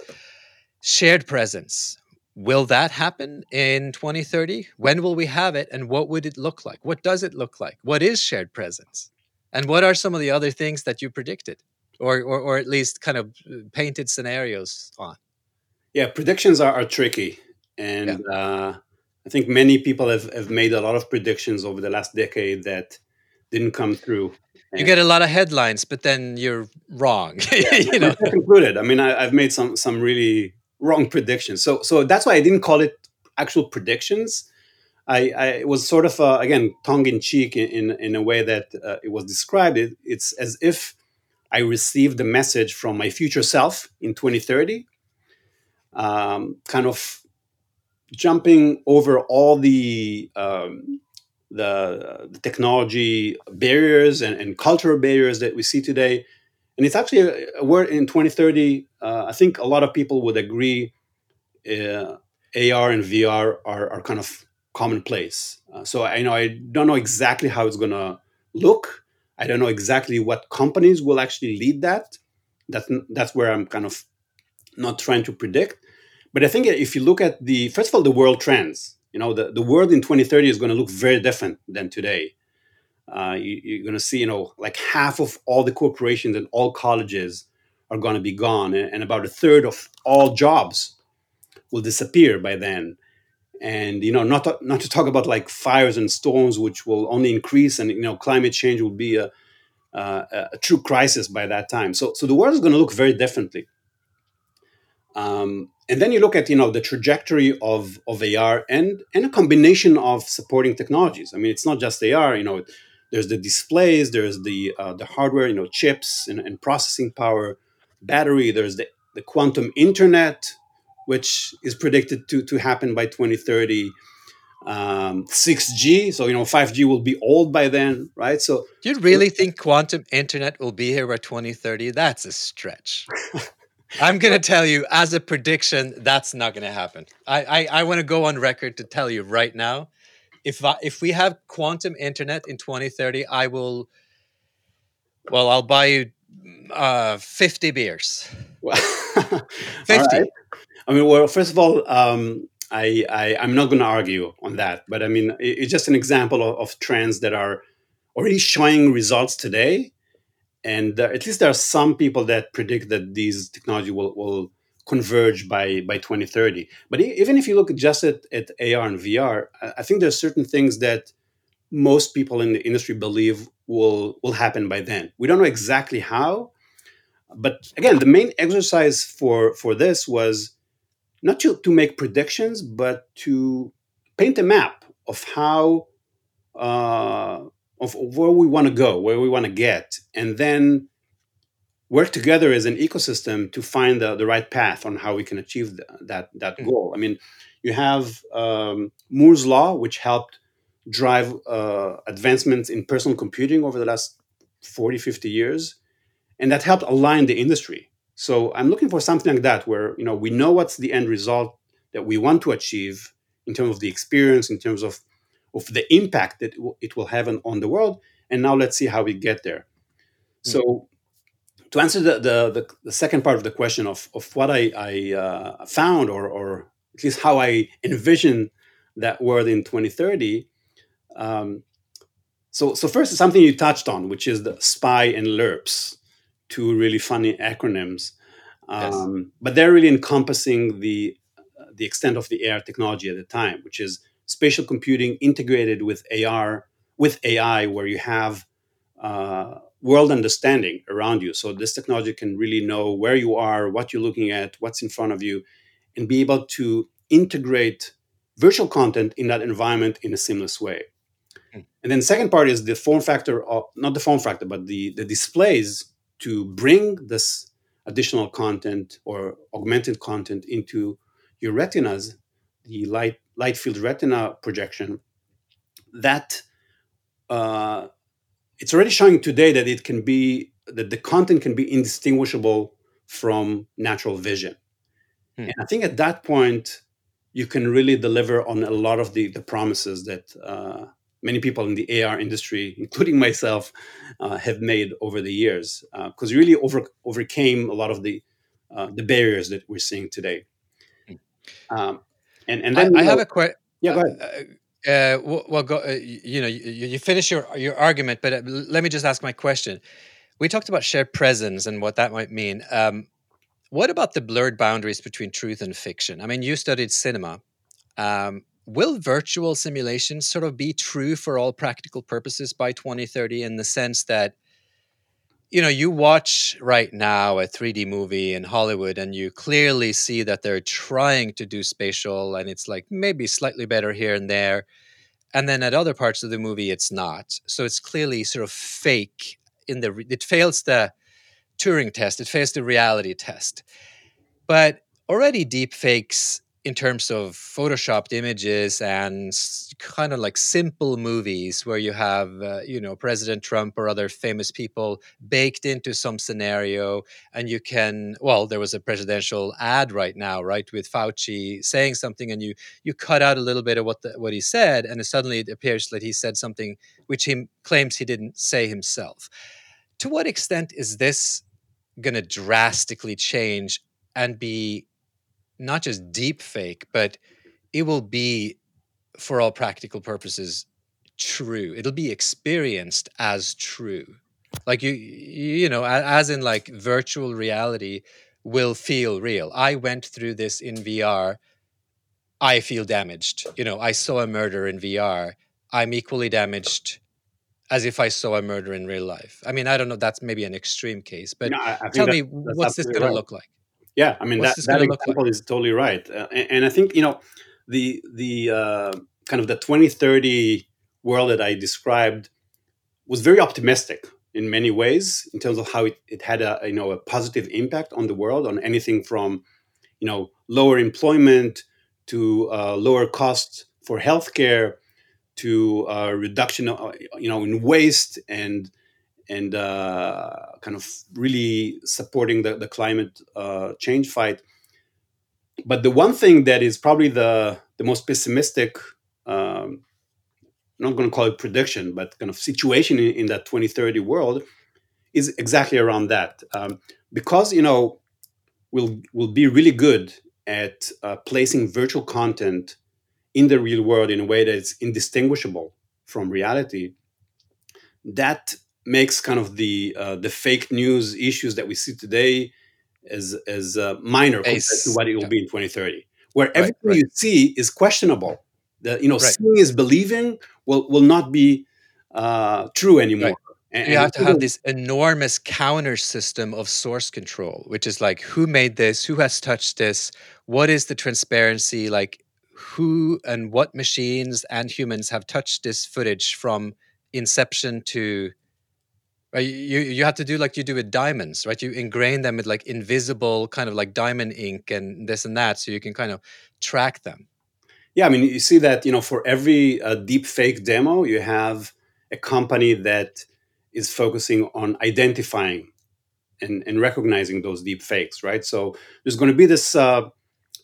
shared presence Will that happen in 2030? When will we have it? And what would it look like? What does it look like? What is shared presence? And what are some of the other things that you predicted or, or, or at least kind of uh, painted scenarios on? Yeah, predictions are, are tricky. And yeah. uh, I think many people have, have made a lot of predictions over the last decade that didn't come through. you get a lot of headlines, but then you're wrong. Yeah, you know, concluded. I mean, I, have made some some really wrong predictions. So so that's why I didn't call it actual predictions. I, I it was sort of uh, again tongue in cheek in, in, a way that uh, it was described. It, it's as if I received the message from my future self in 2030, um, kind of jumping over all the um, the, the, technology barriers and, and cultural barriers that we see today and it's actually a, a word in 2030. Uh, I think a lot of people would agree uh, AR and VR are, are kind of commonplace. Uh, so I know I don't know exactly how it's going to look. I don't know exactly what companies will actually lead that. That's that's where I'm kind of not trying to predict. But I think if you look at the first of all the world trends, you know, the, the world in 2030 is going to look very different than today uh, you, are going to see, you know, like half of all the corporations and all colleges are going to be gone, and, and, about a third of all jobs will disappear by then. And you know, not to, not to talk about like fires and storms, which will only increase, and you know, climate change will be a, a, true crisis by that time. So, so the world is going to look very differently. Um, and then you look at you know the trajectory of of AR and and a combination of supporting technologies. I mean, it's not just AR. You know, there's the displays, there's the uh, the hardware, you know, chips and, and processing power, battery. There's the, the quantum internet, which is predicted to to happen by 2030. Um, 6G, so you know, 5G will be old by then, right? So, do you really think quantum internet will be here by 2030? That's a stretch. I'm going to tell you, as a prediction, that's not going to happen. I, I, I want to go on record to tell you right now if I, if we have quantum internet in 2030, I will. Well, I'll buy you uh, 50 beers. 50. I mean, well, first of all, um, I, I am not going to argue on that, but I mean, it, it's just an example of, of, trends that are already showing results today, and uh, at least there are some people that predict that these technology will, will converge by by 2030. But even if you look just at, at AR and VR, I think there are certain things that most people in the industry believe will will happen by then. We don't know exactly how, but again, the main exercise for for this was not to, to make predictions, but to paint a map of how uh, of where we want to go, where we want to get, and then work together as an ecosystem to find the, the right path on how we can achieve the, that that mm-hmm. goal. I mean, you have um, Moore's law, which helped drive uh, advancements in personal computing over the last 40, 50 years, and that helped align the industry. So I'm looking for something like that, where you know we know what's the end result that we want to achieve in terms of the experience, in terms of of the impact that it will have on, on the world, and now let's see how we get there. Mm-hmm. So to answer the, the, the, second part of the question of, of what I, I uh, found, or, or at least how I envision that world in 2030, um, so, so first, something you touched on, which is the SPY and LERPS, two really funny acronyms. Um, yes. But they're really encompassing the the extent of the AR technology at the time, which is spatial computing integrated with AR with AI, where you have uh, world understanding around you. So this technology can really know where you are, what you're looking at, what's in front of you, and be able to integrate virtual content in that environment in a seamless way. Mm. And then the second part is the form factor, of, not the form factor, but the, the displays to bring this additional content or augmented content into your retinas, the light light field retina projection, that uh, it's already showing today that it can be that the content can be indistinguishable from natural vision. Hmm. And I think at that point, you can really deliver on a lot of the, the promises that uh, many people in the AR industry, including myself, uh, have made over the years, because uh, really over, overcame a lot of the uh, the barriers that we're seeing today. Hmm. Um, and and then I, I have a question. Yeah, go ahead. Uh, well, go, uh, you know, you, you, finish your your argument, but uh, let me just ask my question. We talked about shared presence and what that might mean. Um, what about the blurred boundaries between truth and fiction? I mean, you studied cinema. Um, will virtual simulations sort of be true for all practical purposes by 2030 in the sense that you know you watch right now a 3d movie in hollywood and you clearly see that they're trying to do spatial and it's like maybe slightly better here and there. And then at other parts of the movie it's not. So it's clearly sort of fake in the it fails the turing test. It fails the reality test. But already deep fakes in terms of photoshopped images and kind of like simple movies where you have uh, you know president trump or other famous people baked into some scenario and you can well there was a presidential ad right now right with fauci saying something and you you cut out a little bit of what the, what he said and suddenly it appears that he said something which he claims he didn't say himself. To what extent is this going to drastically change and be not just deep fake, but it will be, for all practical purposes, true. It'll be experienced as true. Like you, you know, as in like virtual reality will feel real. I went through this in VR. I feel damaged. You know, I saw a murder in VR. I'm equally damaged as if I saw a murder in real life. I mean, I don't know. That's maybe an extreme case, but no, tell me, what's this going right. to look like? Yeah, I mean that, that example like? is totally right, uh, and, and, I think you know the the uh, kind of the 2030 world that I described was very optimistic in many ways in terms of how it, it had a you know a positive impact on the world on anything from you know lower employment to uh, lower costs for healthcare to uh, reduction you know in waste and and uh, kind of really supporting the, the climate uh, change fight. But the one thing that is probably the, the most pessimistic um, I'm not going to call it prediction, but kind of situation in, in that 2030 world is exactly around that. Um, because you know we'll we'll be really good at uh, placing virtual content in the real world in a way that's indistinguishable from reality. That makes kind of the uh, the fake news issues that we see today as as uh, minor compared to what it will yeah. be in 2030, where right, everything right. you see is questionable. The you know right. seeing is believing will will not be uh, true anymore. And, you have to have this enormous counter system of source control, which is like who made this, who has touched this, what is the transparency, like who and what machines and humans have touched this footage from inception to right you you have to do like you do with diamonds right? You ingrain them with like invisible kind of like diamond ink and this and that so you can kind of track them. Yeah i mean you see that you know for every uh, deep fake demo you have a company that is focusing on identifying and, and recognizing those deep fakes right? So there's going to be this uh,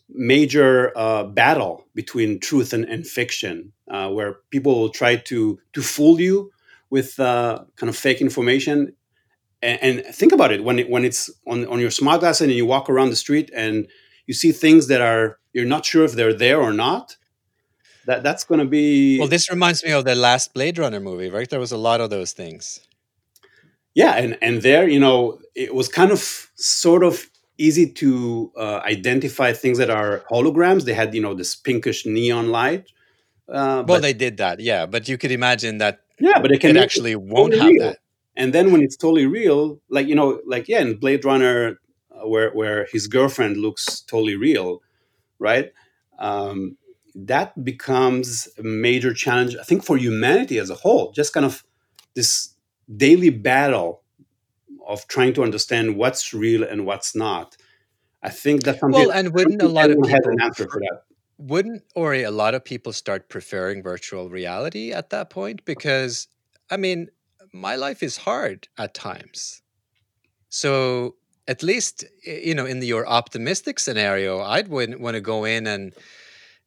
major uh, battle between truth and, and fiction uh, where people will try to to fool you with uh, kind of fake information. And, and, think about it when it, when it's on, on your smart glass and you walk around the street and you see things that are you're not sure if they're there or not. That that's going to be well. This reminds me of the last Blade Runner movie, right? There was a lot of those things. Yeah, and and there, you know, it was kind of sort of easy to uh, identify things that are holograms. They had, you know, this pinkish neon light. Uh, well, they did that, yeah. But you could imagine that yeah, but it can it actually won't have real. that. And then when it's totally real, like you know, like yeah, in Blade Runner, uh, where where his girlfriend looks totally real, right? Um, that becomes a major challenge, I think, for humanity as a whole. Just kind of this daily battle of trying to understand what's real and what's not. I think that's something. Well, and wouldn't a lot of people have an answer for that? Wouldn't Ori a lot of people start preferring virtual reality at that point? Because I mean, my life is hard at times. So at least eh, you know in your optimistic scenario, I'd wouldn't want to go in and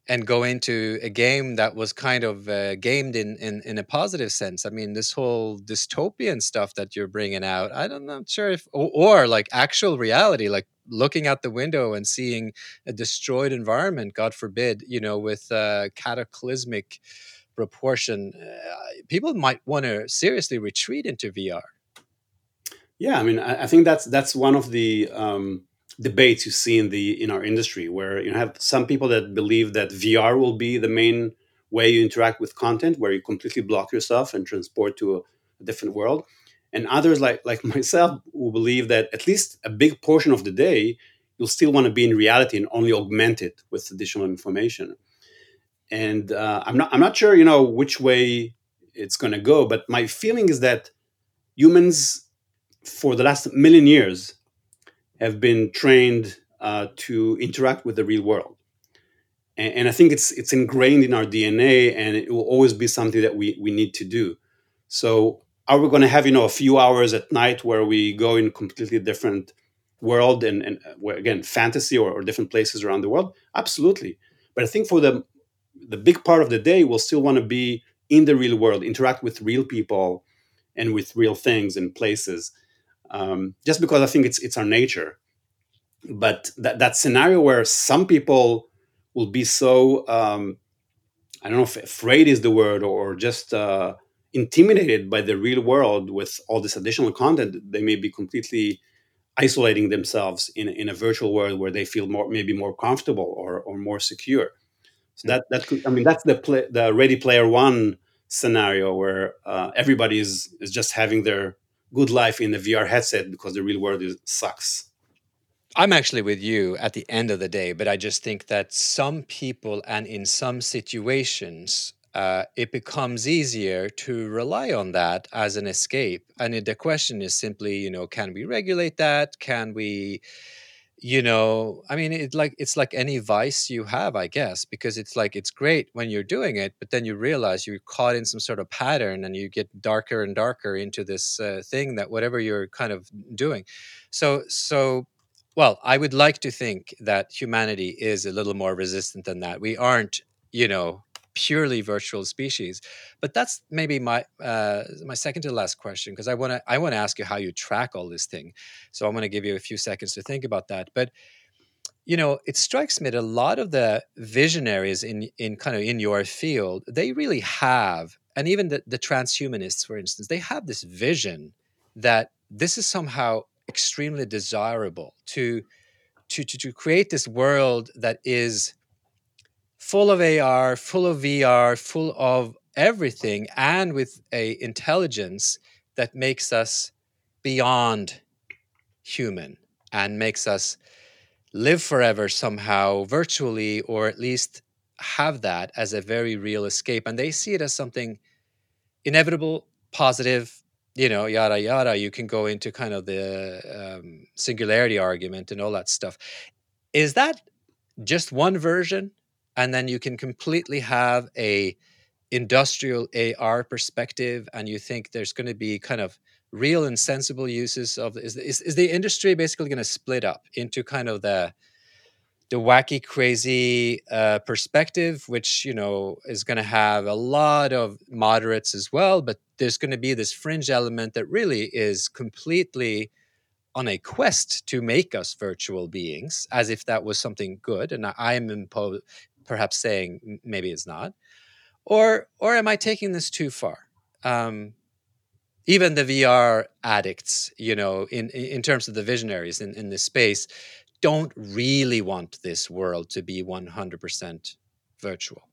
and go into a game that was kind of uh, gamed in, in in a positive sense. I mean, this whole dystopian stuff that you're bringing out, I'm not know sure if or, or like actual reality, like looking out the window and seeing a destroyed environment, God forbid, you know, with uh, cataclysmic proportion, uh, people might want to seriously retreat into VR. Yeah, I mean, I, I think that's that's one of the um, debates you see in the in our industry, where you have some people that believe that VR will be the main way you interact with content, where you completely block yourself and transport to a, a different world. And others like like myself who believe that at least a big portion of the day you'll still want to be in reality and only augment it with additional information. And uh, i'm not i'm not sure you know which way it's going to go but my feeling is that humans for the last million years have been trained uh, to interact with the real world. And, and i think it's it's ingrained in our dna and it will always be something that we we need to do. So are we going to have you know a few hours at night where we go in completely different world and, and uh, again fantasy or, or, different places around the world? Absolutely. But i think for the the big part of the day we'll still want to be in the real world interact with real people and with real things and places um, just because i think it's it's our nature but that, that scenario where some people will be so um, i don't know if afraid is the word or just uh, intimidated by the real world with all this additional content, they may be completely isolating themselves in, in a virtual world where they feel more maybe more comfortable or, or more secure. So that that could I mean that's the play, the Ready Player One scenario where uh, everybody is, is just having their good life in the VR headset because the real world is, sucks. I'm actually with you at the end of the day, but I just think that some people and in some situations uh, it becomes easier to rely on that as an escape. And the question is simply, you know, can we regulate that? Can we, you know, I mean, it like it's like any vice you have, I guess, because it's like it's great when you're doing it, but then you realize you're caught in some sort of pattern, and you get darker and darker into this uh, thing that whatever you're kind of doing. So, so well, I would like to think that humanity is a little more resistant than that. We aren't, you know, purely virtual species. But that's maybe my uh, my second to last question because I want to I want to ask you how you track all this thing. So I'm going to give you a few seconds to think about that. But you know, it strikes me that a lot of the visionaries in in kind of in your field, they really have, and even the, the transhumanists, for instance, they have this vision that this is somehow extremely desirable to to to, to create this world that is full of AR, full of VR, full of everything, and with a intelligence that makes us beyond human and makes us live forever somehow virtually or at least have that as a very real escape. And they see it as something inevitable positive you know yada yada. You can go into kind of the um, singularity argument and all that stuff. Is that just one version and then you can completely have a industrial AR perspective, and you think there's going to be kind of real and sensible uses of is is, is the industry basically going to split up into kind of the the wacky crazy uh, perspective which you know is going to have a lot of moderates as well but there's going to be this fringe element that really is completely on a quest to make us virtual beings as if that was something good and i am impo- perhaps saying maybe it's not or or am i taking this too far? Um, even the vr addicts you know in in terms of the visionaries in, in this space don't really want this world to be 100% virtual.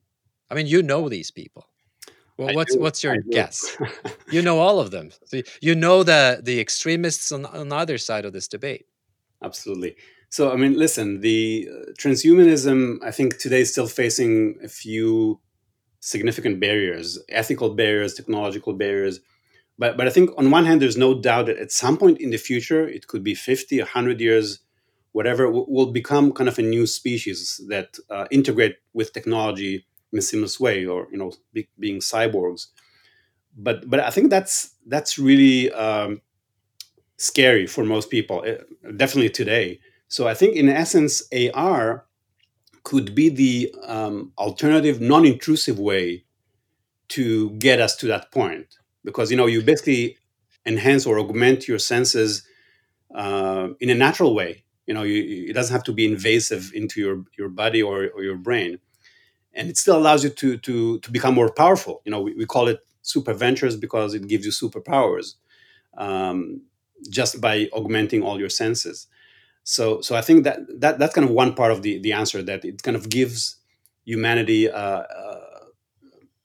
I mean you know these people. Well what's what's your guess? You know all of them. So you know the the extremists on, on either side of this debate. Absolutely so, I mean, listen, the uh, transhumanism, I think today is still facing a few significant barriers, ethical barriers, technological barriers. But, but I think on one hand, there's no doubt that at some point in the future, it could be 50, 100 years, whatever, will become kind of a new species that uh, integrate with technology in a seamless way or, you know, be, being cyborgs. But, but I think that's, that's really um, scary for most people, eh, definitely today so I think, in essence, AR could be the um, alternative, non-intrusive way to get us to that point, because you know you basically enhance or augment your senses uh, in a natural way. You know, you, it doesn't have to be invasive into your your body or, or your brain, and it still allows you to to to become more powerful. You know, we, we call it super ventures because it gives you superpowers um, just by augmenting all your senses so so i think that, that that's kind of one part of the the answer that it kind of gives humanity uh, uh,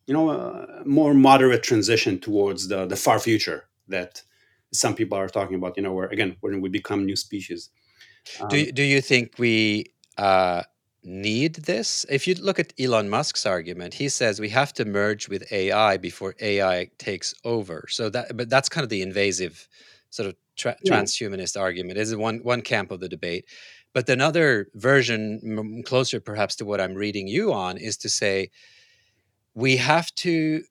you know a more moderate transition towards the the far future that some people are talking about you know where again when we become new species. Um, do, do you think we uh, need this? If you look at elon musk's argument he says we have to merge with ai before ai takes over. So that but that's kind of the invasive sort of tra- yeah. transhumanist argument is one one camp of the debate. But another version closer perhaps to what i'm reading you on is to say we have to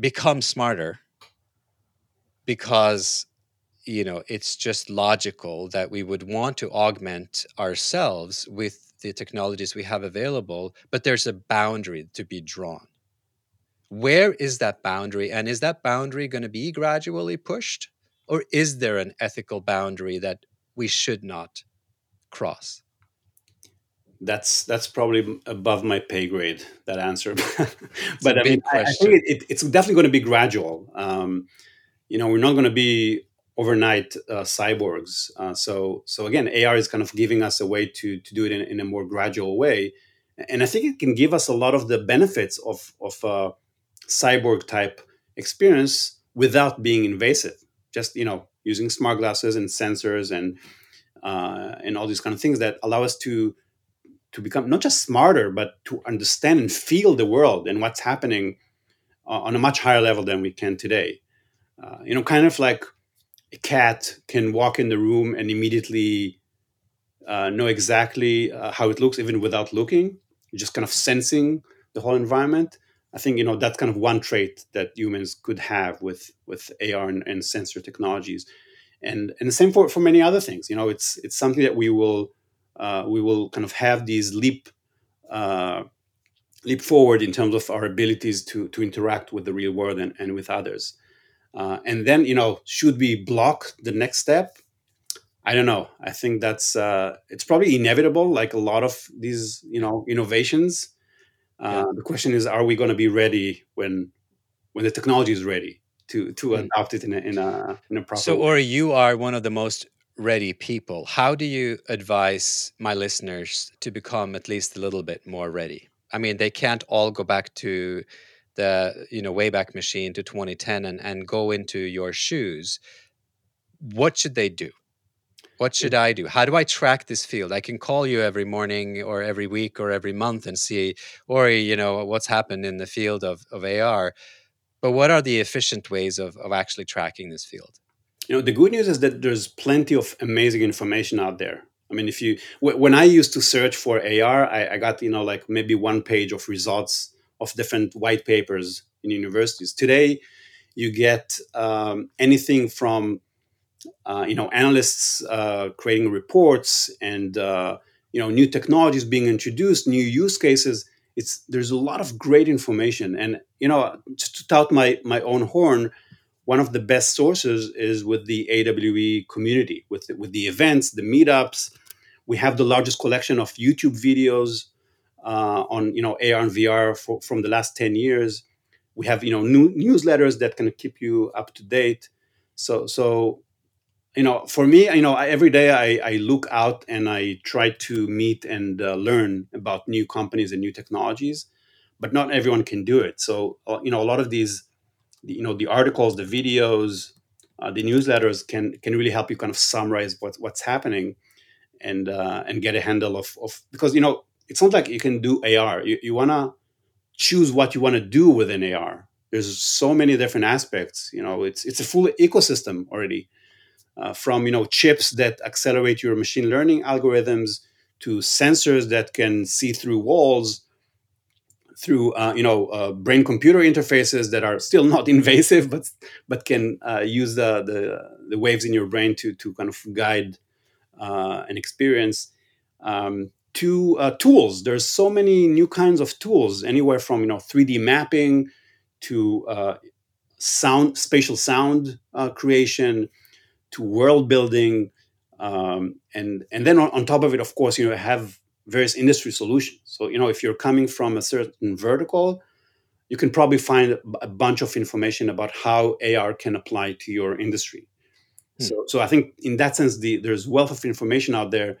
become smarter because you know it's just logical that we would want to augment ourselves with the technologies we have available but there's a boundary to be drawn. Where is that boundary and is that boundary going to be gradually pushed or is there an ethical boundary that we should not cross? That's that's probably above my pay grade. That answer, but I mean, I, I, think it, it, it's definitely going to be gradual. Um, you know, we're not going to be overnight uh, cyborgs. Uh, so so again, AR is kind of giving us a way to to do it in, in, a more gradual way, and I think it can give us a lot of the benefits of of a cyborg type experience without being invasive just you know using smart glasses and sensors and uh, and all these kind of things that allow us to to become not just smarter but to understand and feel the world and what's happening uh, on a much higher level than we can today. Uh, you know kind of like a cat can walk in the room and immediately uh, know exactly uh, how it looks even without looking just kind of sensing the whole environment I think you know that's kind of one trait that humans could have with with AR and, and sensor technologies, and and the same for for many other things. You know, it's it's something that we will uh, we will kind of have these leap uh, leap forward in terms of our abilities to to interact with the real world and, and with others. Uh, and then, you know, should we block the next step? I don't know. I think that's uh, it's probably inevitable, like a lot of these, you know, innovations. Uh, yeah. The question is, are we going to be ready when when the technology is ready to to mm. adopt it in a in a in a proper? So, Ori, you are one of the most ready people. How do you advise my listeners to become at least a little bit more ready? I mean, they can't all go back to the you know Wayback Machine to 2010 and and go into your shoes. What should they do? What should I do? How do I track this field? I can call you every morning or every week or every month and see, or you know, what's happened in the field of, of AR. But what are the efficient ways of, of actually tracking this field? You know, the good news is that there's plenty of amazing information out there. I mean, if you when I used to search for AR, I, I got you know like maybe one page of results of different white papers in universities. Today, you get um, anything from you know analysts uh, creating reports and uh, you know new technologies being introduced, new use cases. It's there's a lot of great information, and you know just to tout my my own horn, one of the best sources is with the AWE community, with the, with the events, the meetups. We have the largest collection of YouTube videos uh, on you know AR and VR for, from the last ten years. We have you know new newsletters that can keep you up to date. So so you know, for me, you know, I, every day I, I, look out and I try to meet and uh, learn about new companies and new technologies, but not everyone can do it. So, uh, you know, a lot of these, you know, the articles, the videos, uh, the newsletters can can really help you kind of summarize what, what's happening, and uh, and get a handle of, of because you know it's not like you can do AR. You, you want to choose what you want to do within AR. There's so many different aspects. You know, it's it's a full ecosystem already uh, from you know chips that accelerate your machine learning algorithms to sensors that can see through walls through uh, you know uh, brain computer interfaces that are still not invasive but but can uh, use the, the, the waves in your brain to to kind of guide uh, an experience. Um, to uh, tools. There's so many new kinds of tools anywhere from you know 3d mapping to sound spatial sound creation to world building, um, and and then on, on, top of it, of course, you know, have various industry solutions. So you know, if you're coming from a certain vertical, you can probably find a bunch of information about how AR can apply to your industry. Hmm. So, so I think in that sense, the, there's wealth of information out there,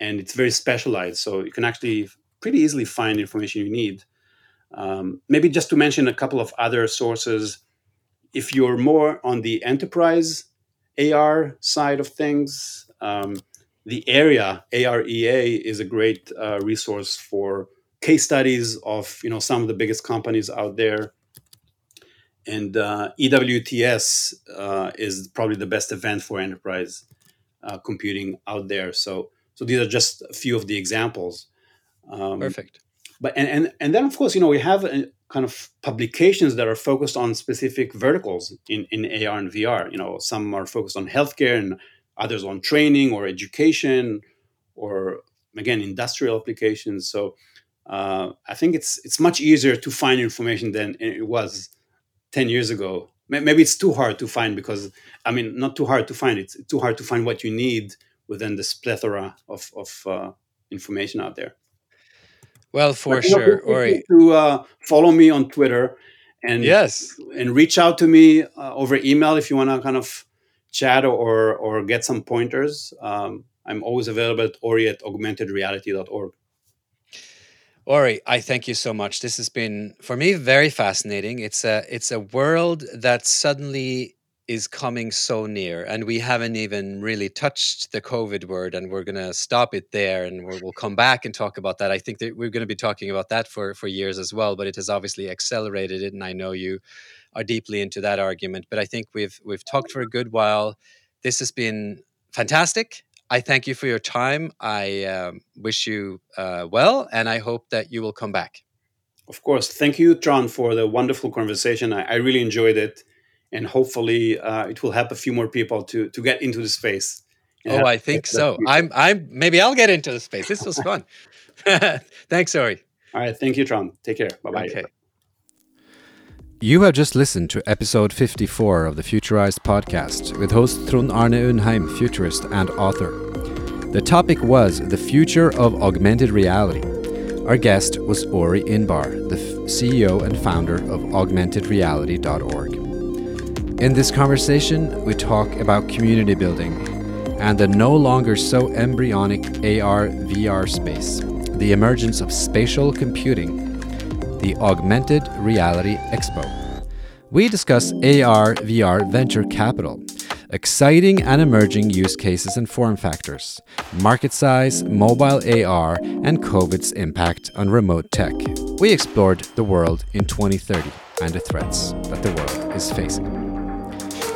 and it's very specialized. So you can actually pretty easily find information you need. Um, maybe just to mention a couple of other sources. If you're more on the enterprise AR side of things, um, the area AREA is a great uh, resource for case studies of you know some of the biggest companies out there. And uh, EWTS uh, is probably the best event for enterprise uh, computing out there. So so these are just a few of the examples. Um, Perfect. But and, and and then of course you know we have a, kind of publications that are focused on specific verticals in, in AR and VR. You know, some are focused on healthcare and others on training or education or again industrial applications. So uh, I think it's it's much easier to find information than it was 10 years ago. Maybe it's too hard to find because I mean not too hard to find. It's too hard to find what you need within this plethora of, of uh, information out there. Well, for but, sure. All right. To uh, follow me on Twitter and yes, and reach out to me uh, over email if you want to kind of chat or or get some pointers. Um, I'm always available at ori at augmentedreality.org. Ori, I thank you so much. This has been for me very fascinating. It's a it's a world that suddenly is coming so near and we haven't even really touched the covid word and we're going to stop it there and we'll, come back and talk about that. I think that we're going to be talking about that for for years as well but it has obviously accelerated it and i know you are deeply into that argument but i think we've we've talked for a good while. This has been fantastic. I thank you for your time. I um, wish you uh, well and i hope that you will come back. Of course. Thank you Trond for the wonderful conversation. I, I really enjoyed it and hopefully uh, it will help a few more people to to get into the space. Oh, I think so. I'm I'm maybe I'll get into the space. This was fun. Thanks, Ori. All right. Thank you, Trond. Take care. Bye bye. Okay. You have just listened to episode 54 of the Futurized podcast with host Trond Arne Undheim, futurist and author. The topic was the future of augmented reality. Our guest was Ori Inbar, the CEO and founder of augmentedreality.org. In this conversation, we talk about community building and the no longer so embryonic AR VR space, the emergence of spatial computing the Augmented Reality Expo. We discuss AR VR venture capital, exciting and emerging use cases and form factors, market size, mobile AR, and COVID's impact on remote tech. We explored the world in 2030 and the threats that the world is facing.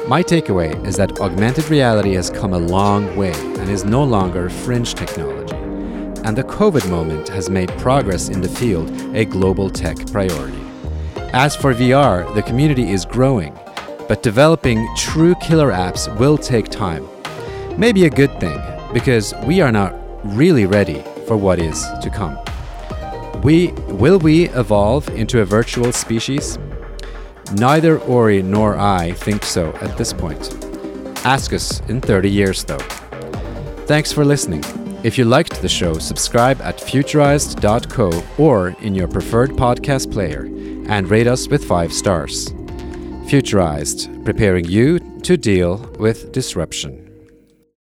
My takeaway is that augmented reality has come a long way and is no longer fringe technology and the COVID moment has made progress in the field a global tech priority. As for VR, the community is growing, but developing true killer apps will take time. Maybe a good thing, because we are not really ready for what is to come. We will we evolve into a virtual species? Neither Ori nor I think so at this point. Ask us in 30 years though. Thanks for listening. If you liked the show, subscribe at futurized.co or in your preferred podcast player and rate us with five stars. Futurized, preparing you to deal with disruption.